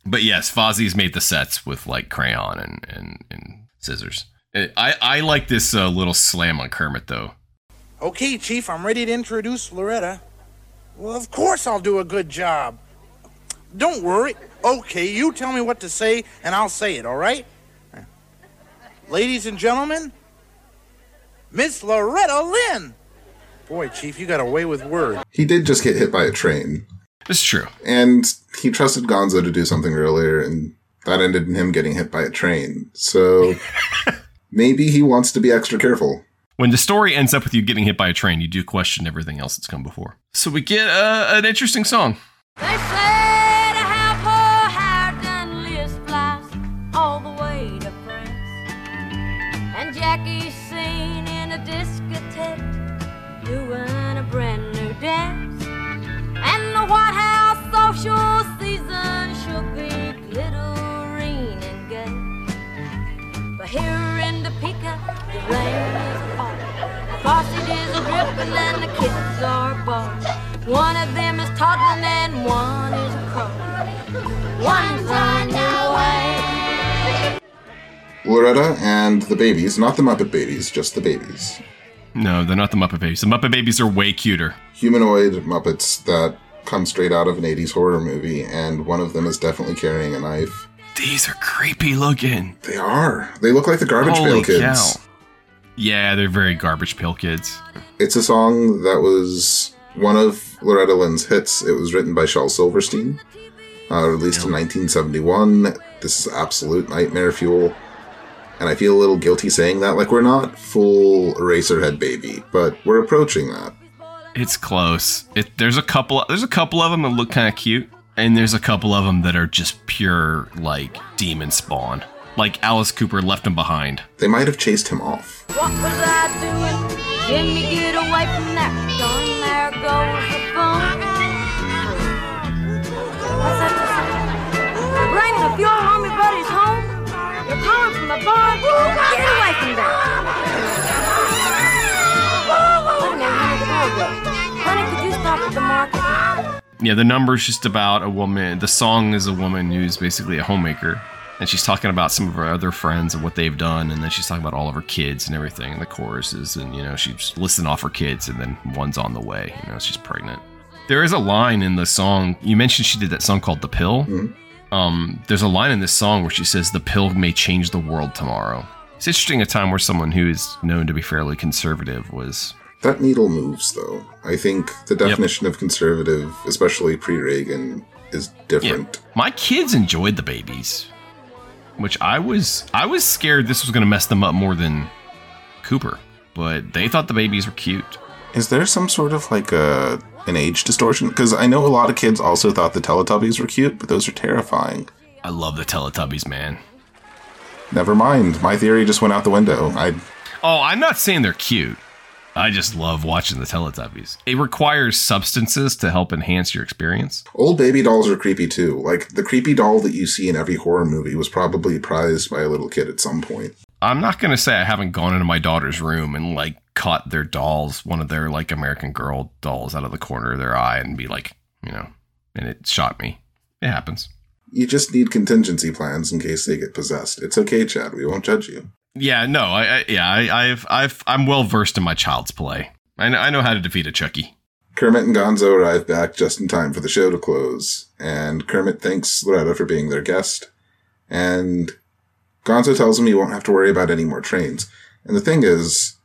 S3: But yes, Fozzie's made the sets with like crayon and and, and scissors. I I like this uh, little slam on Kermit though.
S11: Okay, Chief, I'm ready to introduce Loretta. Well, of course I'll do a good job. Don't worry. Okay, you tell me what to say, and I'll say it, all right? Ladies and gentlemen, Miss Loretta Lynn. Boy, Chief, you got away with words.
S4: He did just get hit by a train.
S3: It's true.
S4: And he trusted Gonzo to do something earlier, and that ended in him getting hit by a train. So maybe he wants to be extra careful.
S3: When the story ends up with you getting hit by a train, you do question everything else that's come before. So we get uh, an interesting song.
S21: The rain is hard. The faucet is dripping and the kids are bored. One of them is toddling and one is a crow. One's underway.
S4: Loretta and the babies, not the Muppet babies, just the babies.
S3: No, they're not the Muppet Babies. The Muppet Babies are way cuter.
S4: Humanoid Muppets that come straight out of an 80s horror movie, and one of them is definitely carrying a knife.
S3: These are creepy looking.
S4: They are. They look like the Garbage
S3: Holy
S4: Pail Kids.
S3: cow. Yeah, they're very Garbage Pail Kids.
S4: It's a song that was one of Loretta Lynn's hits. It was written by Shel Silverstein, uh, released in 1971. This is absolute nightmare fuel. And I feel a little guilty saying that. Like, we're not full Eraserhead baby, but we're approaching that.
S3: It's close. It, there's a couple. There's a couple of them that look kind of cute, and there's a couple of them that are just pure like demon spawn. Like Alice Cooper left him behind.
S4: They might have chased him off.
S21: What was I doing? Jimmy, get away from that gun. There goes the phone. What's that to say? Bring army buddies home. You're calling from the bar. Get away from that. Wait a minute, the door. Honey, could you stop at the market?
S3: Yeah, the number's just about a woman. The song is a woman who's basically a homemaker. And she's talking about some of her other friends and what they've done. And then she's talking about all of her kids and everything and the choruses. And, you know, she's listing off her kids and then one's on the way. You know, she's pregnant. There is a line in the song. You mentioned she did that song called The Pill. Um, there's a line in this song where she says, The pill may change the world tomorrow. It's interesting a time where someone who is known to be fairly conservative was
S4: That needle moves, though. I think the definition of conservative, especially pre Reagan, is different.
S3: My kids enjoyed the babies, which I was I was scared this was going to mess them up more than Cooper, but they thought the babies were cute.
S4: Is there some sort of like a an age distortion? Because I know a lot of kids also thought the Teletubbies were cute, but those are terrifying.
S3: I love the Teletubbies, man.
S4: Never mind. My theory just went out the window. I
S3: Oh, I'm not saying they're cute. I just love watching the Teletubbies. It requires substances to help enhance your experience.
S4: old baby dolls are creepy too. Like the creepy doll that you see in every horror movie was probably prized by a little kid at some point.
S3: I'm not going to say I haven't gone into my daughter's room and like caught their dolls, one of their like American Girl dolls out of the corner of their eye and be like, you know, and it shot me. It happens.
S4: You just need contingency plans in case they get possessed. It's okay, Chad. We won't judge you.
S3: Yeah, no, I, I yeah, I, I've, I've, I'm well versed in my child's play. I know, I know how to defeat a Chucky.
S4: Kermit and Gonzo arrive back just in time for the show to close, and Kermit thanks Loretta for being their guest, and Gonzo tells him he won't have to worry about any more trains. And the thing is,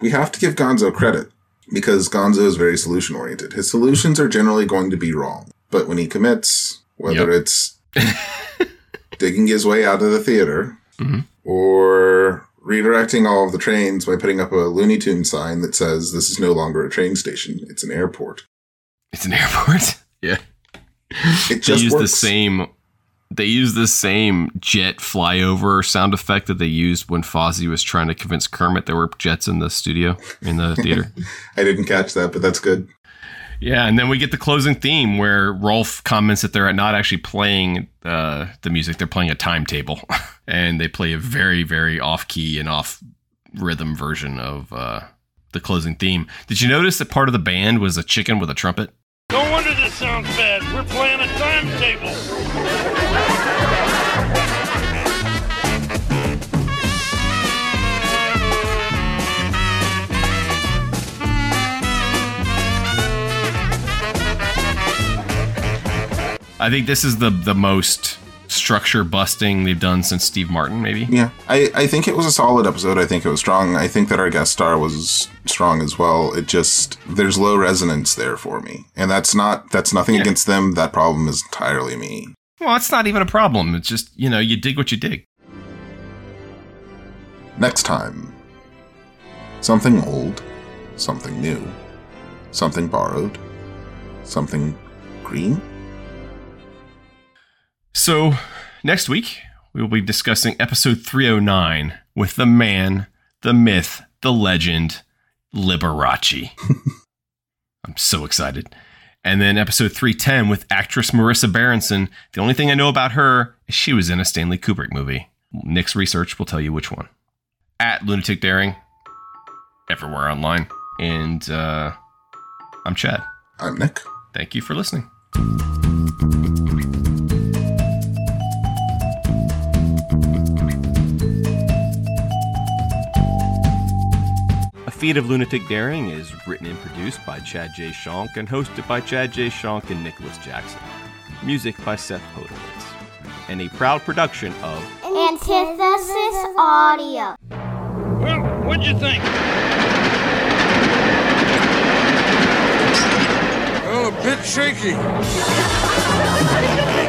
S4: we have to give Gonzo credit because Gonzo is very solution oriented. His solutions are generally going to be wrong, but when he commits, whether it's digging his way out of the theater
S3: Mhm.
S4: or redirecting all of the trains by putting up a Looney Tune sign that says this is no longer a train station, it's an airport.
S3: It's an airport. yeah.
S4: It
S3: They
S4: just
S3: use the same. They use the same jet flyover sound effect that they used when Fozzie was trying to convince Kermit there were jets in the studio in the theater.
S4: I didn't catch that, but that's good.
S3: Yeah, and then we get the closing theme where Rolf comments that they're not actually playing uh, the music; they're playing a timetable, and they play a very, very off-key and off-rhythm version of uh, the closing theme. Did you notice that part of the band was a chicken with a trumpet?
S15: No wonder this sounds bad. We're playing a timetable.
S3: I think this is the the most structure busting they've done since Steve Martin, maybe.
S4: Yeah, I, I think it was a solid episode. I think it was strong. I think that our guest star was strong as well. It just there's low resonance there for me, and that's not that's nothing
S3: Yeah.
S4: against them. That problem is entirely me.
S3: Well, it's not even a problem. It's just you know you dig what you dig.
S4: Next time, something old, something new, something borrowed, something green.
S3: So, next week, we will be discussing episode 309 with the man, the myth, the legend, Liberace. I'm so excited. And then episode 310 with actress Marisa Berenson. The only thing I know about her is she was in a Stanley Kubrick movie. Nick's research will tell you which one. At Lunatic Daring, everywhere online. And uh, I'm Chad.
S4: I'm Nick.
S3: Thank you for listening. Feat of Lunatic Daring is written and produced by Chad J. Shonk and hosted by Chad J. Shonk and Nicholas Jackson. Music by Seth Podowitz. And a proud production of
S27: Antithesis Audio.
S5: Well, what'd you think?
S26: Well, a bit shaky.